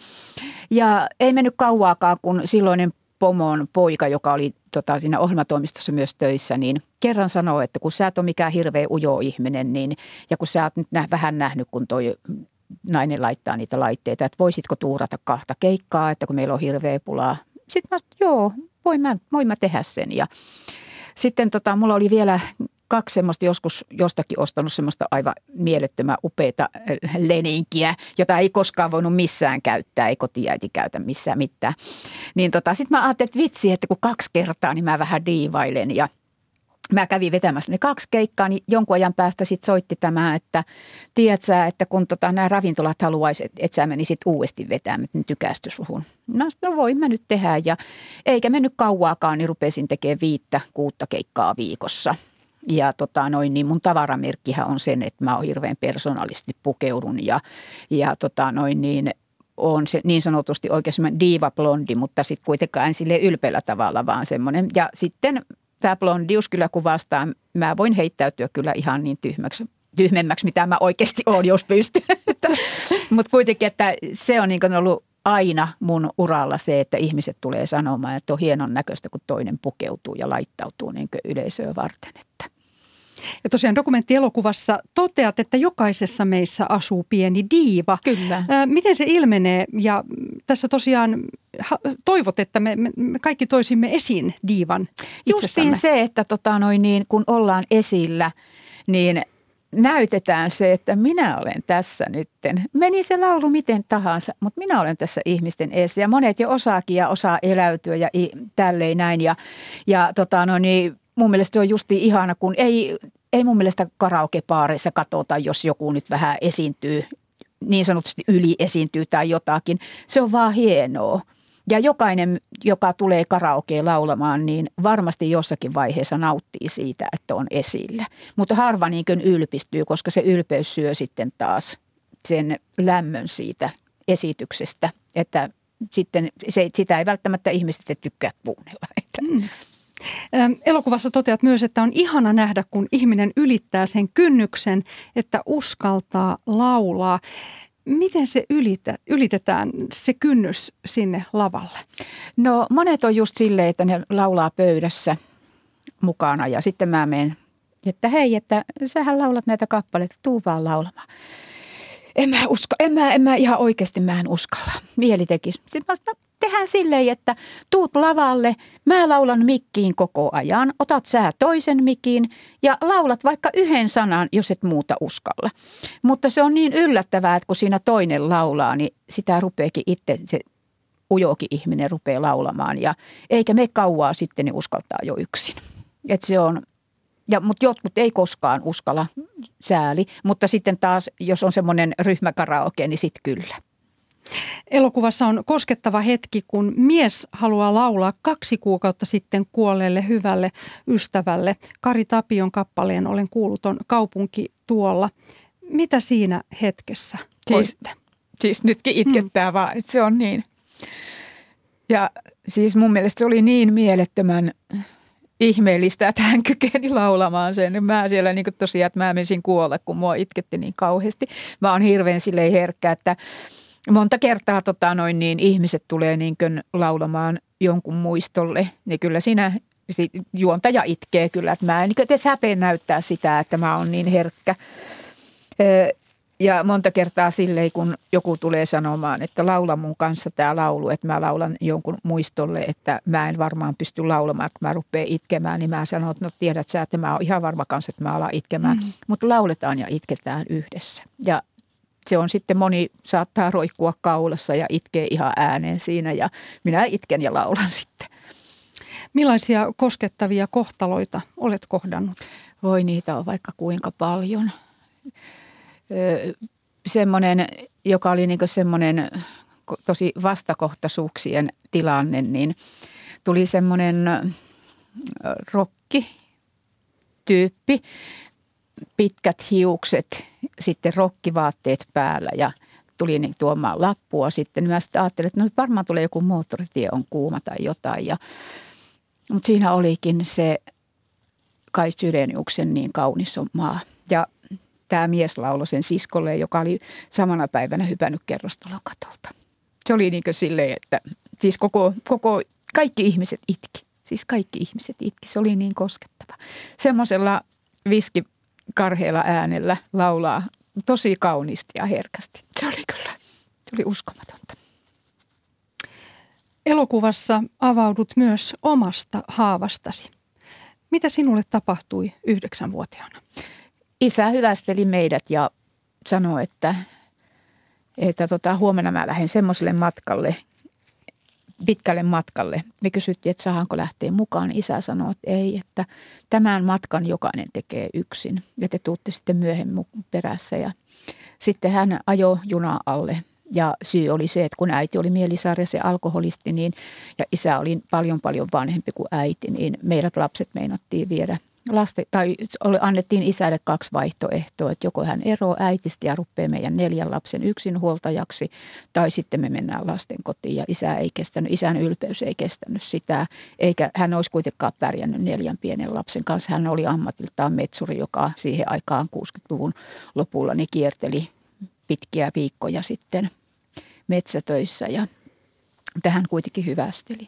ja ei mennyt kauaakaan, kun silloinen pomon poika, joka oli tota, siinä ohjelmatoimistossa myös töissä, niin kerran sanoo, että kun sä et ole mikään hirveä ujo ihminen, niin, ja kun sä oot nyt nä- vähän nähnyt, kun toi nainen laittaa niitä laitteita, että voisitko tuurata kahta keikkaa, että kun meillä on hirveä pulaa. Sitten mä sanoin, joo, voin mä, voin mä tehdä sen. Ja sitten tota, mulla oli vielä kaksi semmoista joskus jostakin ostanut semmoista aivan mielettömän upeita äh, leninkiä, jota ei koskaan voinut missään käyttää, ei kotiäiti käytä missään mitään. Niin tota, sitten mä ajattelin, että vitsi, että kun kaksi kertaa, niin mä vähän diivailen ja – mä kävin vetämässä ne kaksi keikkaa, niin jonkun ajan päästä sitten soitti tämä, että tiedät sä, että kun tota, nämä ravintolat haluaisi, että et sä menisit uudesti vetämään, että ne tykästy suhun. No, no voin mä nyt tehdä ja eikä mennyt kauaakaan, niin rupesin tekemään viittä, kuutta keikkaa viikossa – ja tota noin, niin mun tavaramerkkihän on sen, että mä oon hirveän persoonallisesti pukeudun ja, ja tota noin, niin on se niin sanotusti oikein semmoinen diiva-blondi, mutta sitten kuitenkaan en sille ylpeällä tavalla, vaan semmoinen. Ja sitten tämä blondius kyllä kuvastaa, mä voin heittäytyä kyllä ihan niin tyhmäksi, tyhmemmäksi, mitä mä oikeasti olen, jos pystyn. [LAUGHS] Mutta kuitenkin, että se on niin ollut aina mun uralla se, että ihmiset tulee sanomaan, että on hienon näköistä, kun toinen pukeutuu ja laittautuu niin yleisöä varten. Että. Ja tosiaan dokumenttielokuvassa toteat, että jokaisessa meissä asuu pieni diiva. Kyllä. Miten se ilmenee? Ja tässä tosiaan toivot, että me, me kaikki toisimme esiin diivan Justiin se, että tota noin niin, kun ollaan esillä, niin näytetään se, että minä olen tässä nytten. Meni se laulu miten tahansa, mutta minä olen tässä ihmisten edessä. Ja monet jo osaakin ja osaa eläytyä ja tälleen näin. Ja, ja tota, no niin, mun mielestä se on justi ihana, kun ei, ei mun mielestä karaokepaareissa katsota, jos joku nyt vähän esiintyy, niin sanotusti yli esiintyy tai jotakin. Se on vaan hienoa. Ja jokainen, joka tulee karaokeen laulamaan, niin varmasti jossakin vaiheessa nauttii siitä, että on esillä. Mutta harva niin ylpistyy, koska se ylpeys syö sitten taas sen lämmön siitä esityksestä, että sitten se, sitä ei välttämättä ihmiset tykkää kuunnella. Mm. Elokuvassa toteat myös, että on ihana nähdä, kun ihminen ylittää sen kynnyksen, että uskaltaa laulaa. Miten se ylitä, ylitetään se kynnys sinne lavalle? No monet on just silleen, että ne laulaa pöydässä mukana ja sitten mä menen, että hei, että sähän laulat näitä kappaleita, tuu vaan laulamaan. En mä, usko, en mä, en mä ihan oikeasti mä en uskalla. Mieli tekisi. Sitten mä sanoin, tehdään silleen, että tuut lavalle, mä laulan mikkiin koko ajan, otat sä toisen mikin ja laulat vaikka yhden sanan, jos et muuta uskalla. Mutta se on niin yllättävää, että kun siinä toinen laulaa, niin sitä rupeekin itse, se ujokin ihminen rupeaa laulamaan ja eikä me kauaa sitten niin uskaltaa jo yksin. Et se on, ja, mutta jotkut ei koskaan uskalla, sääli, mutta sitten taas, jos on semmoinen ryhmäkaraoke, niin sitten kyllä. Elokuvassa on koskettava hetki, kun mies haluaa laulaa kaksi kuukautta sitten kuolleelle hyvälle ystävälle. Kari Tapion kappaleen Olen kuuluton kaupunki tuolla. Mitä siinä hetkessä siis, siis nytkin itkettää hmm. vaan, että se on niin. Ja siis mun mielestä se oli niin mielettömän ihmeellistä, että hän kykeni laulamaan sen. Mä siellä niin tosiaan, että mä menisin kuolla, kun mua itketti niin kauheasti. Mä oon hirveän silleen herkkä, että monta kertaa tota, noin, niin ihmiset tulee niin kuin laulamaan jonkun muistolle, niin kyllä siinä juontaja itkee kyllä, että mä en niin edes häpeä näyttää sitä, että mä oon niin herkkä. Ja monta kertaa silleen, kun joku tulee sanomaan, että laula mun kanssa tämä laulu, että mä laulan jonkun muistolle, että mä en varmaan pysty laulamaan, kun mä rupean itkemään, niin mä sanon, että no tiedät sä, että mä oon ihan varma kanssa, että mä alan itkemään. Mm. Mutta lauletaan ja itketään yhdessä. Ja se on sitten moni saattaa roikkua kaulassa ja itkee ihan ääneen siinä ja minä itken ja laulan [LAUGHS] sitten. Millaisia koskettavia kohtaloita olet kohdannut? Voi niitä on vaikka kuinka paljon. Öö, semmoinen, joka oli niin semmoinen tosi vastakohtaisuuksien tilanne, niin tuli semmoinen rokki tyyppi, pitkät hiukset, sitten rokkivaatteet päällä ja tuli niin tuomaan lappua sitten. Mä sitten ajattelin, että no nyt varmaan tulee joku moottoritie, on kuuma tai jotain. Ja, mutta siinä olikin se Kai Syreniuksen niin kaunis on maa. Ja tämä mies lauloi sen siskolle, joka oli samana päivänä hypännyt kerrostalon katolta. Se oli niin kuin silleen, että siis koko, koko, kaikki ihmiset itki. Siis kaikki ihmiset itki. Se oli niin koskettava. Semmoisella viski karheella äänellä laulaa tosi kauniisti ja herkästi. Se oli kyllä, se oli uskomatonta. Elokuvassa avaudut myös omasta haavastasi. Mitä sinulle tapahtui yhdeksänvuotiaana? Isä hyvästeli meidät ja sanoi, että, että tota, huomenna mä lähden semmoiselle matkalle, pitkälle matkalle. Me kysyttiin, että saanko lähteä mukaan. Isä sanoi, että ei, että tämän matkan jokainen tekee yksin. Ja te tuutte sitten myöhemmin perässä. Ja sitten hän ajoi junaa alle. Ja syy oli se, että kun äiti oli mielisarjassa ja alkoholisti, niin, ja isä oli paljon paljon vanhempi kuin äiti, niin meidät lapset meinattiin viedä – lasten, tai annettiin isälle kaksi vaihtoehtoa, että joko hän eroaa äitistä ja rupeaa meidän neljän lapsen yksinhuoltajaksi, tai sitten me mennään lasten kotiin ja isä ei kestänyt, isän ylpeys ei kestänyt sitä, eikä hän olisi kuitenkaan pärjännyt neljän pienen lapsen kanssa. Hän oli ammatiltaan metsuri, joka siihen aikaan 60-luvun lopulla niin kierteli pitkiä viikkoja sitten metsätöissä ja tähän kuitenkin hyvästeli.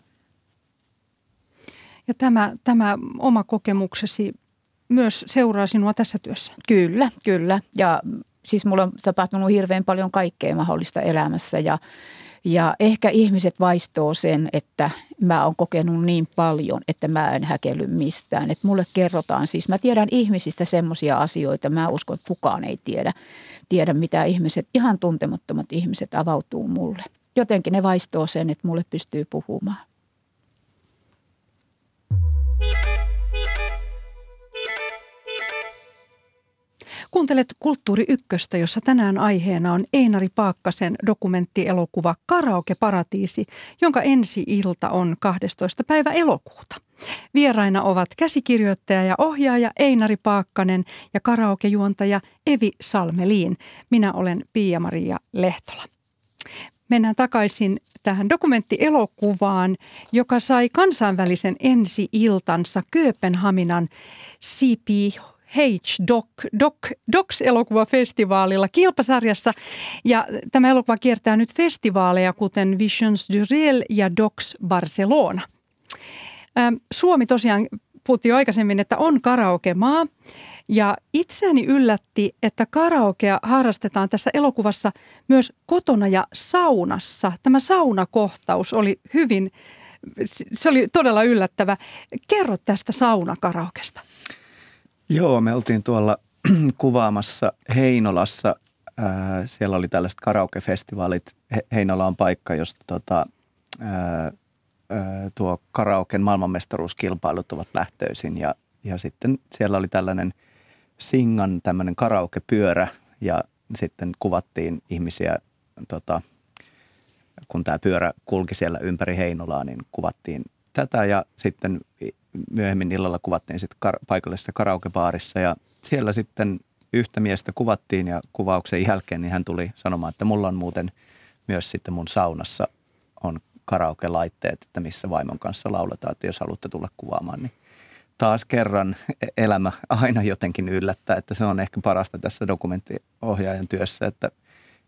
Ja tämä, tämä oma kokemuksesi myös seuraa sinua tässä työssä? Kyllä, kyllä. Ja siis mulla on tapahtunut hirveän paljon kaikkea mahdollista elämässä ja, ja ehkä ihmiset vaistoo sen, että mä oon kokenut niin paljon, että mä en häkelly mistään. Että mulle kerrotaan siis, mä tiedän ihmisistä semmoisia asioita, mä uskon, että kukaan ei tiedä, tiedä mitä ihmiset, ihan tuntemattomat ihmiset avautuu mulle. Jotenkin ne vaistoo sen, että mulle pystyy puhumaan. Kuuntelet Kulttuuri Ykköstä, jossa tänään aiheena on Einari Paakkasen dokumenttielokuva Karaoke Paratiisi, jonka ensi ilta on 12. päivä elokuuta. Vieraina ovat käsikirjoittaja ja ohjaaja Einari Paakkanen ja karaokejuontaja Evi Salmeliin. Minä olen Pia-Maria Lehtola. Mennään takaisin tähän dokumenttielokuvaan, joka sai kansainvälisen ensi-iltansa Kööpenhaminan CP H Doc, Doc, Docs-elokuvafestivaalilla kilpasarjassa. Ja tämä elokuva kiertää nyt festivaaleja, kuten Visions du Réel ja Docs Barcelona. Suomi tosiaan puhuttiin aikaisemmin, että on karaokemaa. Ja itseäni yllätti, että karaokea harrastetaan tässä elokuvassa myös kotona ja saunassa. Tämä saunakohtaus oli hyvin, se oli todella yllättävä. Kerro tästä saunakaraokesta. Joo, me oltiin tuolla [CLEARS THROAT] kuvaamassa Heinolassa. Ää, siellä oli tällaiset karaokefestivaalit. Heinola on paikka, josta tota, ää, ää, tuo karaoken maailmanmestaruuskilpailut ovat lähtöisin. Ja, ja sitten siellä oli tällainen Singan tämmöinen karaokepyörä ja sitten kuvattiin ihmisiä, tota, kun tämä pyörä kulki siellä ympäri Heinolaa, niin kuvattiin tätä ja sitten myöhemmin illalla kuvattiin sitten kar- paikallisessa karaokebaarissa ja siellä sitten yhtä miestä kuvattiin ja kuvauksen jälkeen niin hän tuli sanomaan, että mulla on muuten myös sitten mun saunassa on karaoke-laitteet, että missä vaimon kanssa lauletaan, että jos haluatte tulla kuvaamaan, niin taas kerran elämä aina jotenkin yllättää, että se on ehkä parasta tässä dokumenttiohjaajan työssä, että,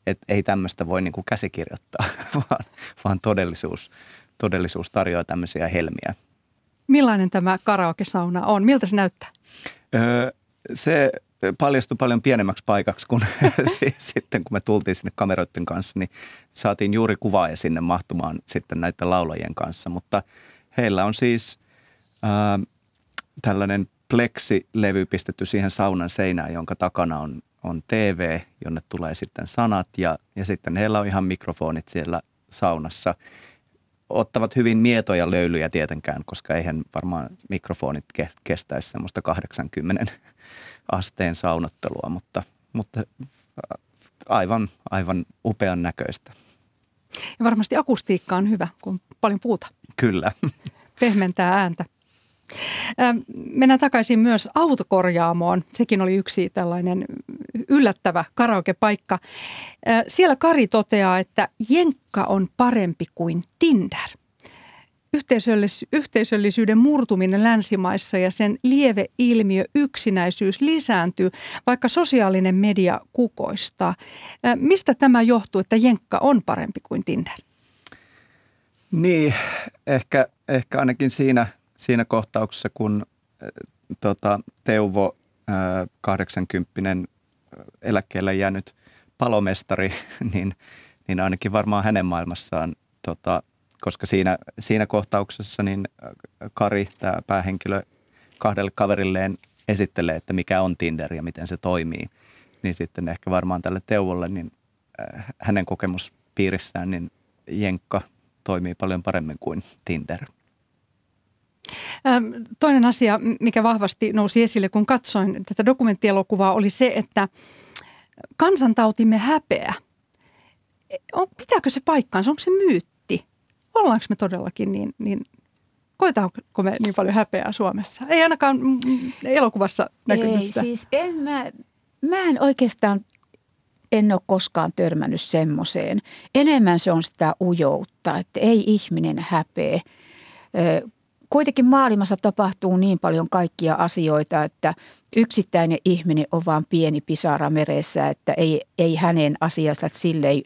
että ei tämmöistä voi niin kuin käsikirjoittaa, [LAUGHS] vaan, vaan todellisuus, todellisuus tarjoaa tämmöisiä helmiä. Millainen tämä karaoke-sauna on? Miltä se näyttää? Öö, se paljastui paljon pienemmäksi paikaksi, kun [LAUGHS] sitten kun me tultiin sinne kameroiden kanssa, niin saatiin juuri kuvaaja sinne mahtumaan sitten näiden laulajien kanssa. Mutta heillä on siis ää, tällainen pleksilevy pistetty siihen saunan seinään, jonka takana on, on TV, jonne tulee sitten sanat ja, ja sitten heillä on ihan mikrofonit siellä saunassa – ottavat hyvin mietoja löylyjä tietenkään, koska eihän varmaan mikrofonit kestäisi semmoista 80 [LAUGHS] asteen saunottelua, mutta, mutta äh, aivan, aivan upean näköistä. Ja varmasti akustiikka on hyvä, kun paljon puuta. Kyllä. Pehmentää ääntä. Mennään takaisin myös autokorjaamoon. Sekin oli yksi tällainen yllättävä karaokepaikka. Siellä Kari toteaa, että Jenkka on parempi kuin Tinder. Yhteisöllis- yhteisöllisyyden murtuminen länsimaissa ja sen lieve ilmiö yksinäisyys lisääntyy, vaikka sosiaalinen media kukoistaa. Mistä tämä johtuu, että Jenkka on parempi kuin Tinder? Niin, ehkä, ehkä ainakin siinä – siinä kohtauksessa, kun äh, tota, Teuvo, äh, 80 eläkkeelle jäänyt palomestari, [LAUGHS] niin, niin ainakin varmaan hänen maailmassaan, tota, koska siinä, siinä kohtauksessa niin Kari, tämä päähenkilö, kahdelle kaverilleen esittelee, että mikä on Tinder ja miten se toimii, niin sitten ehkä varmaan tälle Teuvolle, niin hänen kokemuspiirissään, niin Jenkka toimii paljon paremmin kuin Tinder. Toinen asia, mikä vahvasti nousi esille, kun katsoin tätä dokumenttielokuvaa, oli se, että kansantautimme häpeä, on, pitääkö se paikkaansa, onko se myytti? Ollaanko me todellakin niin, niin koetaanko me niin paljon häpeää Suomessa? Ei ainakaan elokuvassa näkynyt Ei, siis en mä, mä en oikeastaan en ole koskaan törmännyt semmoiseen. Enemmän se on sitä ujoutta, että ei ihminen häpeä kuitenkin maailmassa tapahtuu niin paljon kaikkia asioita, että yksittäinen ihminen on vain pieni pisara meressä, että ei, ei hänen asiasta silleen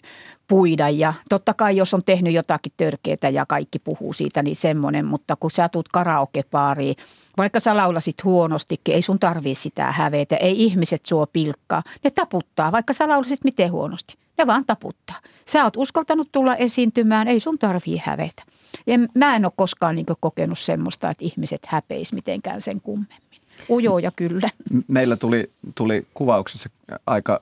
puida. Ja totta kai, jos on tehnyt jotakin törkeää ja kaikki puhuu siitä, niin semmoinen. Mutta kun sä tuut karaokepaariin, vaikka sä laulasit huonostikin, ei sun tarvii sitä hävetä. Ei ihmiset suo pilkkaa. Ne taputtaa, vaikka sä laulasit miten huonosti. Ne vaan taputtaa. Sä oot uskaltanut tulla esiintymään, ei sun tarvii hävetä. Ja mä en ole koskaan niin kokenut semmoista, että ihmiset häpeis mitenkään sen kummemmin. Ujoja kyllä. Meillä tuli, tuli kuvauksessa aika,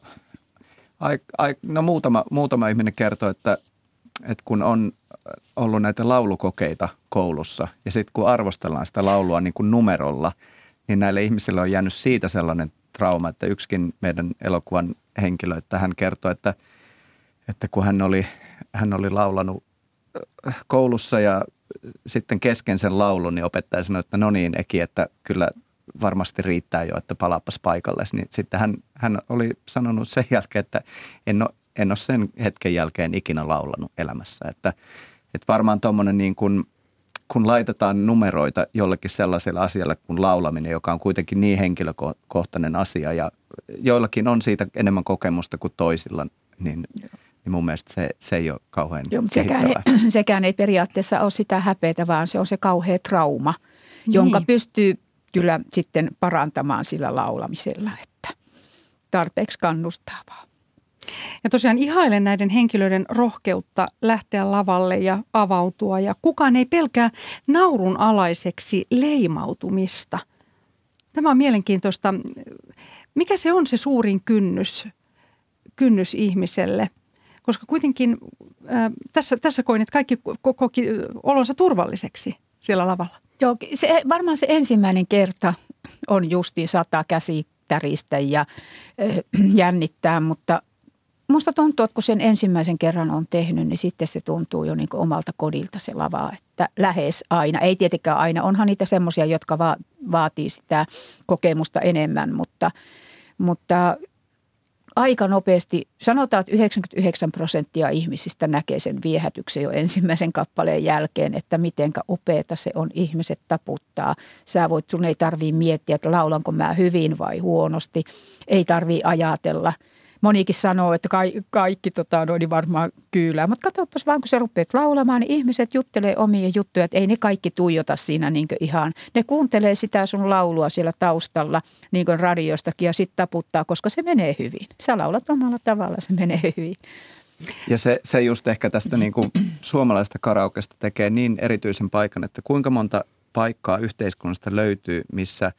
aika no muutama, muutama ihminen kertoi, että, että kun on ollut näitä laulukokeita koulussa ja sitten kun arvostellaan sitä laulua niin kuin numerolla, niin näille ihmisille on jäänyt siitä sellainen trauma, että yksikin meidän elokuvan henkilö, että hän kertoi, että, että kun hän oli, hän oli laulanut koulussa ja sitten kesken sen laulun, niin opettaja sanoi, että no niin Eki, että kyllä varmasti riittää jo, että palaapas paikalle. Niin sitten hän, hän oli sanonut sen jälkeen, että en ole, en ole sen hetken jälkeen ikinä laulanut elämässä. Että, että varmaan tuommoinen niin kuin, kun laitetaan numeroita jollekin sellaiselle asialle kuin laulaminen, joka on kuitenkin niin henkilökohtainen asia ja joillakin on siitä enemmän kokemusta kuin toisilla, niin – niin mun mielestä se, se ei ole kauhean Joo, sekään, ei, [CLEARS THROAT] sekään ei periaatteessa ole sitä häpeätä, vaan se on se kauhea trauma, niin. jonka pystyy kyllä sitten parantamaan sillä laulamisella, että tarpeeksi kannustavaa. Ja tosiaan ihailen näiden henkilöiden rohkeutta lähteä lavalle ja avautua ja kukaan ei pelkää naurun alaiseksi leimautumista. Tämä on mielenkiintoista. Mikä se on se suurin kynnys, kynnys ihmiselle? Koska kuitenkin äh, tässä, tässä koin, että kaikki koki olonsa turvalliseksi siellä lavalla. Joo, se, varmaan se ensimmäinen kerta on justiin sata käsitäristä ja äh, [CLEARS THROAT] jännittää, mutta musta tuntuu, että kun sen ensimmäisen kerran on tehnyt, niin sitten se tuntuu jo niin omalta kodilta se lava, että lähes aina. Ei tietenkään aina, onhan niitä semmoisia, jotka va- vaatii sitä kokemusta enemmän, mutta, mutta aika nopeasti, sanotaan, että 99 prosenttia ihmisistä näkee sen viehätyksen jo ensimmäisen kappaleen jälkeen, että mitenkä upeeta se on, ihmiset taputtaa. Sä voit, sun ei tarvii miettiä, että laulanko mä hyvin vai huonosti, ei tarvii ajatella – monikin sanoo, että kaikki, kaikki tota, no, niin varmaan kyylää. Mutta katsopas vaan, kun sä rupeat laulamaan, niin ihmiset juttelee omia juttuja, että ei ne kaikki tuijota siinä niin ihan. Ne kuuntelee sitä sun laulua siellä taustalla niin radiostakin ja sitten taputtaa, koska se menee hyvin. Sä laulat omalla tavalla, se menee hyvin. Ja se, se just ehkä tästä niin kuin suomalaista karaokesta tekee niin erityisen paikan, että kuinka monta paikkaa yhteiskunnasta löytyy, missä,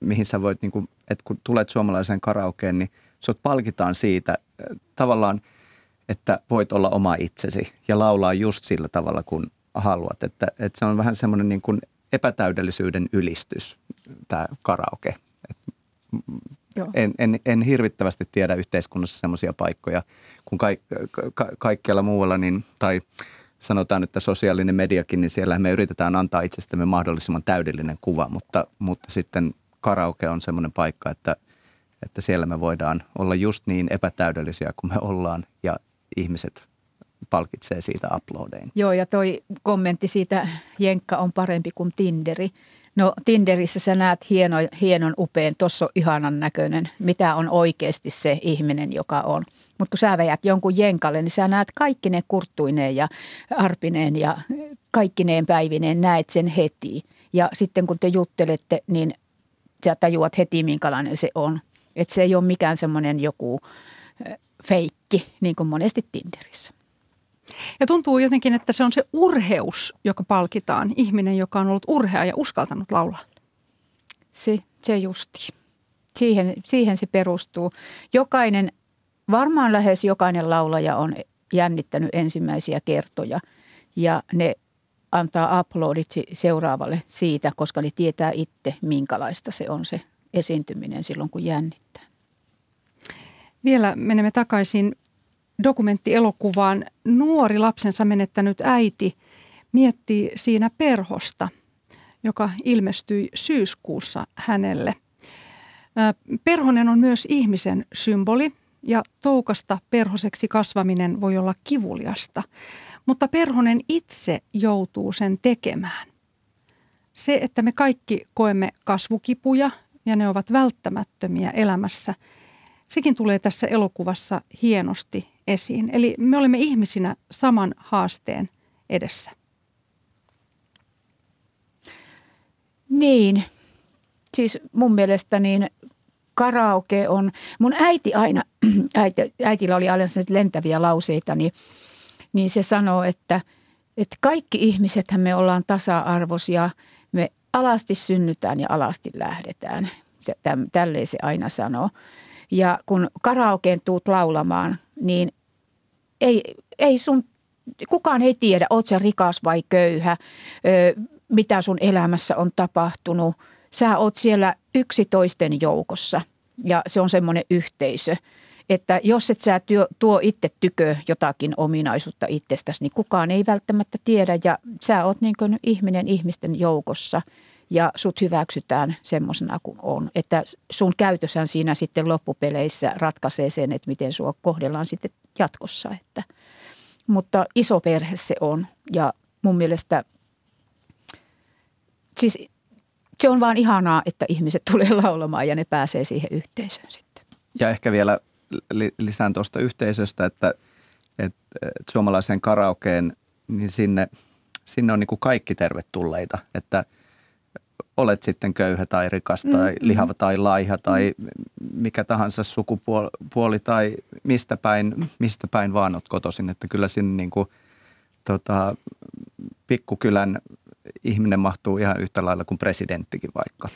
mihin sä voit, niin kuin, että kun tulet suomalaiseen karaokeen, niin – sut palkitaan siitä äh, tavallaan, että voit olla oma itsesi ja laulaa just sillä tavalla, kun haluat. Että, että se on vähän semmoinen niin kuin epätäydellisyyden ylistys, tämä karaoke. En, en, en hirvittävästi tiedä yhteiskunnassa semmoisia paikkoja, kun ka, ka, kaikkialla muualla, niin, tai sanotaan, että sosiaalinen mediakin, niin siellä me yritetään antaa itsestämme mahdollisimman täydellinen kuva, mutta, mutta sitten karaoke on semmoinen paikka, että että siellä me voidaan olla just niin epätäydellisiä kuin me ollaan ja ihmiset palkitsee siitä uploadein. Joo ja toi kommentti siitä Jenkka on parempi kuin Tinderi. No Tinderissä sä näet hieno, hienon upean, tuossa on ihanan näköinen, mitä on oikeasti se ihminen, joka on. Mutta kun sä väjät jonkun jenkalle, niin sä näet kaikki ne kurttuineen ja arpineen ja kaikkineen päivineen, näet sen heti. Ja sitten kun te juttelette, niin sä tajuat heti, minkälainen se on. Että se ei ole mikään semmoinen joku feikki, niin kuin monesti Tinderissä. Ja tuntuu jotenkin, että se on se urheus, joka palkitaan. Ihminen, joka on ollut urhea ja uskaltanut laulaa. Se, se justi. Siihen, siihen se perustuu. Jokainen, varmaan lähes jokainen laulaja on jännittänyt ensimmäisiä kertoja. Ja ne antaa uploadit seuraavalle siitä, koska ne tietää itse, minkälaista se on se esiintyminen silloin, kun jännittää. Vielä menemme takaisin dokumenttielokuvaan. Nuori lapsensa menettänyt äiti miettii siinä perhosta, joka ilmestyi syyskuussa hänelle. Perhonen on myös ihmisen symboli ja toukasta perhoseksi kasvaminen voi olla kivuliasta, mutta perhonen itse joutuu sen tekemään. Se, että me kaikki koemme kasvukipuja ja ne ovat välttämättömiä elämässä, sekin tulee tässä elokuvassa hienosti esiin. Eli me olemme ihmisinä saman haasteen edessä. Niin, siis mun mielestä niin karaoke on, mun äiti aina, [CLEARS THROAT] äiti, äitillä oli aina lentäviä lauseita, niin, niin se sanoo, että, että kaikki ihmisethän me ollaan tasa-arvoisia, alasti synnytään ja alasti lähdetään. Se, täm, tälleen se aina sanoo. Ja kun karaokeen tuut laulamaan, niin ei, ei sun, kukaan ei tiedä, oot sä rikas vai köyhä, mitä sun elämässä on tapahtunut. Sä oot siellä yksitoisten joukossa ja se on semmoinen yhteisö. Että jos et sä työ, tuo itse tykö jotakin ominaisuutta itsestäsi, niin kukaan ei välttämättä tiedä ja sä oot niin kuin ihminen ihmisten joukossa ja sut hyväksytään semmoisena kuin on. Että sun käytöshän siinä sitten loppupeleissä ratkaisee sen, että miten sua kohdellaan sitten jatkossa. Että, mutta iso perhe se on ja mun mielestä siis se on vaan ihanaa, että ihmiset tulee laulamaan ja ne pääsee siihen yhteisöön sitten. Ja ehkä vielä lisään tuosta yhteisöstä, että, että, että suomalaisen karaokeen, niin sinne, sinne on niin kuin kaikki tervetulleita, että olet sitten köyhä tai rikas tai mm-hmm. lihava tai laiha tai mm. mikä tahansa sukupuoli tai mistä päin, mistä päin vaan olet kotoisin, että kyllä sinne niin kuin, tota, pikkukylän ihminen mahtuu ihan yhtä lailla kuin presidenttikin vaikka.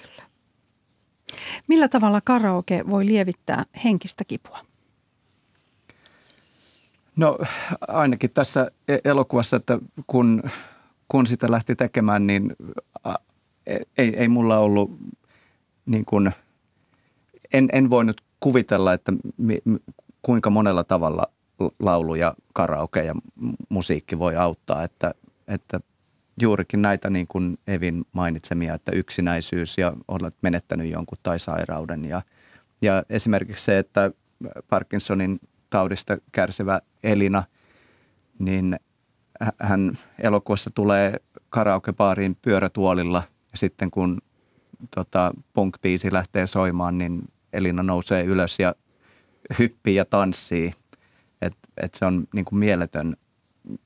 Millä tavalla karaoke voi lievittää henkistä kipua? No ainakin tässä e- elokuvassa, että kun, kun sitä lähti tekemään, niin e- ei, ei mulla ollut niin kuin, en, en voinut kuvitella, että mi, kuinka monella tavalla laulu ja karaoke ja musiikki voi auttaa, että, että juurikin näitä niin kuin Evin mainitsemia, että yksinäisyys ja olet menettänyt jonkun tai sairauden. Ja, ja esimerkiksi se, että Parkinsonin taudista kärsivä Elina, niin hän elokuussa tulee karaokebaariin pyörätuolilla ja sitten kun tota, punk-biisi lähtee soimaan, niin Elina nousee ylös ja hyppii ja tanssii. Et, et se on niin kuin mieletön,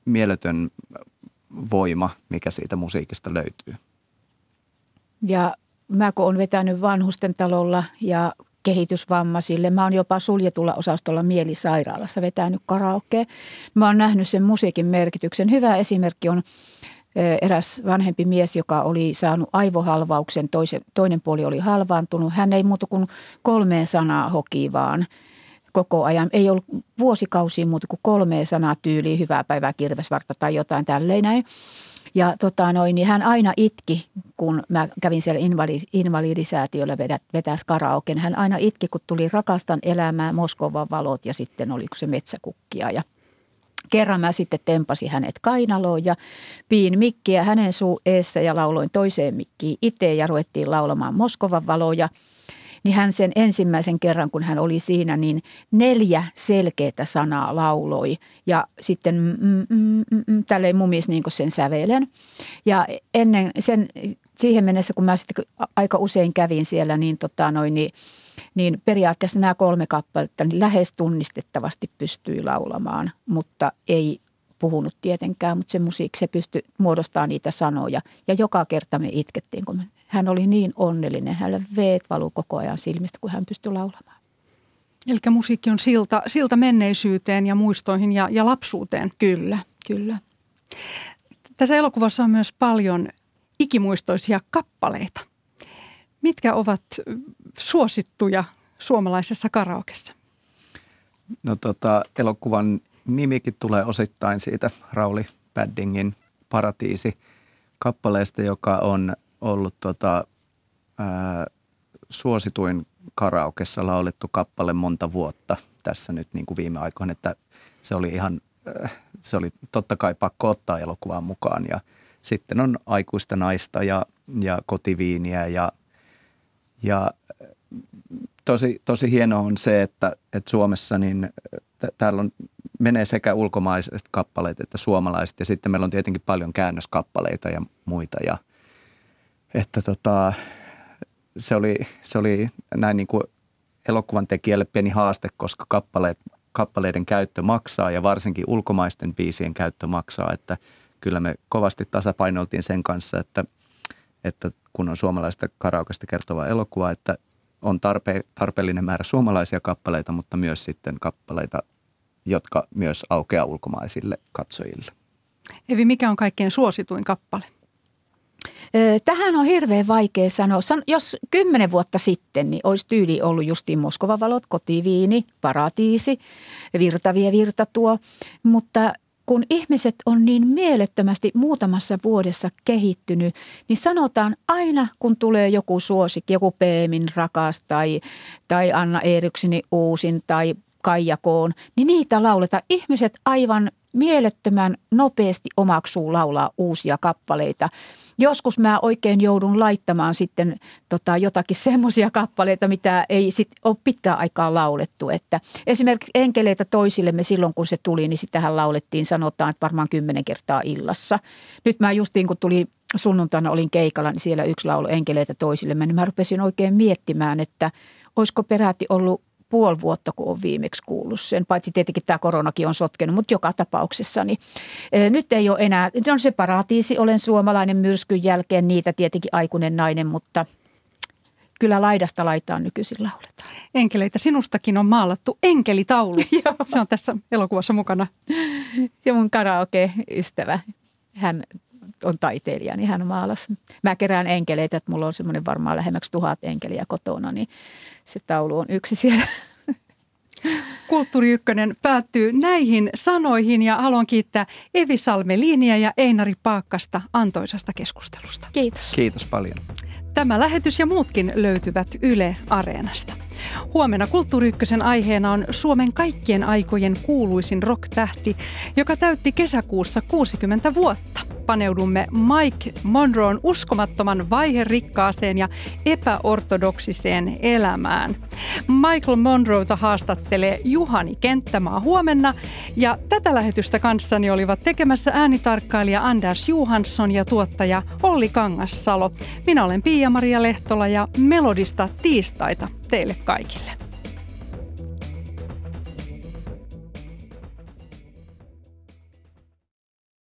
mieletön voima, mikä siitä musiikista löytyy. Ja mä kun olen vetänyt vanhusten talolla ja kehitysvammaisille. Mä oon jopa suljetulla osastolla mielisairaalassa vetänyt karaoke. Mä oon nähnyt sen musiikin merkityksen. Hyvä esimerkki on eräs vanhempi mies, joka oli saanut aivohalvauksen, toisen, toinen puoli oli halvaantunut. Hän ei muuta kuin kolmeen sanaa hoki vaan – koko ajan. Ei ollut vuosikausia muuta kuin kolme sanaa tyyliä, hyvää päivää, kirvesvartta tai jotain tälleen näin. Ja tota noin, niin hän aina itki, kun mä kävin siellä invalidisäätiöllä vedä, vetäs karaoken. Hän aina itki, kun tuli Rakastan elämää, Moskovan valot ja sitten oli se metsäkukkia ja Kerran mä sitten tempasin hänet kainaloon ja piin mikkiä hänen suu eessä ja lauloin toiseen mikkiin itse ja ruvettiin laulamaan Moskovan valoja niin hän sen ensimmäisen kerran, kun hän oli siinä, niin neljä selkeää sanaa lauloi ja sitten mm, mm, mm, mm, mm mumis niin sen sävelen. Ja ennen sen, siihen mennessä, kun mä sitten aika usein kävin siellä, niin, tota noin, niin, niin periaatteessa nämä kolme kappaletta niin lähes tunnistettavasti pystyi laulamaan, mutta ei puhunut tietenkään, mutta se musiikki, se pystyi muodostamaan niitä sanoja. Ja joka kerta me itkettiin, kun hän oli niin onnellinen. Hänelle veet valuu koko ajan silmistä, kun hän pystyi laulamaan. Eli musiikki on silta, silta menneisyyteen ja muistoihin ja, ja lapsuuteen. Kyllä, kyllä. Tässä elokuvassa on myös paljon ikimuistoisia kappaleita. Mitkä ovat suosittuja suomalaisessa karaokessa? No tota, elokuvan nimikin tulee osittain siitä Rauli Paddingin Paratiisi kappaleesta, joka on ollut tota, ää, suosituin karaokessa laulettu kappale monta vuotta tässä nyt niin kuin viime aikoina, että se oli ihan, se oli totta kai pakko ottaa elokuvaan mukaan. Ja sitten on aikuista naista ja, ja kotiviiniä ja, ja tosi, tosi hienoa on se, että, että Suomessa niin t- täällä on, menee sekä ulkomaiset kappaleet että suomalaiset. Ja sitten meillä on tietenkin paljon käännöskappaleita ja muita. Ja – että tota, se, oli, se oli näin niin kuin elokuvan tekijälle pieni haaste, koska kappaleet, kappaleiden käyttö maksaa ja varsinkin ulkomaisten biisien käyttö maksaa, että kyllä me kovasti tasapainoltiin sen kanssa, että, että kun on suomalaista karaokesta kertova elokuva, että on tarpe, tarpeellinen määrä suomalaisia kappaleita, mutta myös sitten kappaleita, jotka myös aukeaa ulkomaisille katsojille. Evi, mikä on kaikkein suosituin kappale? Tähän on hirveän vaikea sanoa. Jos kymmenen vuotta sitten, niin olisi tyyli ollut justiin Moskovan valot, kotiviini, paratiisi, virtavia virtatuo. Mutta kun ihmiset on niin mielettömästi muutamassa vuodessa kehittynyt, niin sanotaan aina, kun tulee joku suosikki, joku Peemin rakas tai, tai Anna Eeriksini uusin tai Kaijakoon, niin niitä lauletaan. Ihmiset aivan mielettömän nopeasti omaksuu laulaa uusia kappaleita. Joskus mä oikein joudun laittamaan sitten tota jotakin semmoisia kappaleita, mitä ei sit ole pitkään aikaa laulettu. Että esimerkiksi enkeleitä toisillemme silloin, kun se tuli, niin sitähän laulettiin sanotaan, että varmaan kymmenen kertaa illassa. Nyt mä justiin kun tuli sunnuntaina olin keikalla, niin siellä yksi laulu enkeleitä toisillemme, niin mä rupesin oikein miettimään, että olisiko peräti ollut puoli vuotta, kun on viimeksi kuullut sen. Paitsi tietenkin tämä koronakin on sotkenut, mutta joka tapauksessa. Niin, e, nyt ei ole enää, se on se paratiisi, olen suomalainen myrskyn jälkeen, niitä tietenkin aikuinen nainen, mutta kyllä laidasta laitaan nykyisin lauletaan. Enkeleitä sinustakin on maalattu enkelitaulu. [LAUGHS] se on tässä elokuvassa mukana. Se mun karaoke-ystävä, hän on taiteilija, niin hän maalasi. Mä kerään enkeleitä, että mulla on semmoinen varmaan lähemmäksi tuhat enkeliä kotona, niin se taulu on yksi siellä. [LAUGHS] Kulttuuri Ykkönen päättyy näihin sanoihin ja haluan kiittää Evi Salmelinia ja Einari Paakkasta antoisasta keskustelusta. Kiitos. Kiitos paljon. Tämä lähetys ja muutkin löytyvät Yle Areenasta. Huomenna Kulttuuri Ykkösen aiheena on Suomen kaikkien aikojen kuuluisin rock-tähti, joka täytti kesäkuussa 60 vuotta. Paneudumme Mike Monroon uskomattoman vaiherikkaaseen ja epäortodoksiseen elämään. Michael Monroota haastattelee Juhani Kenttämaa huomenna ja tätä lähetystä kanssani olivat tekemässä äänitarkkailija Anders Johansson ja tuottaja Olli Kangassalo. Minä olen Pia Pia-Maria Lehtola ja Melodista tiistaita teille kaikille.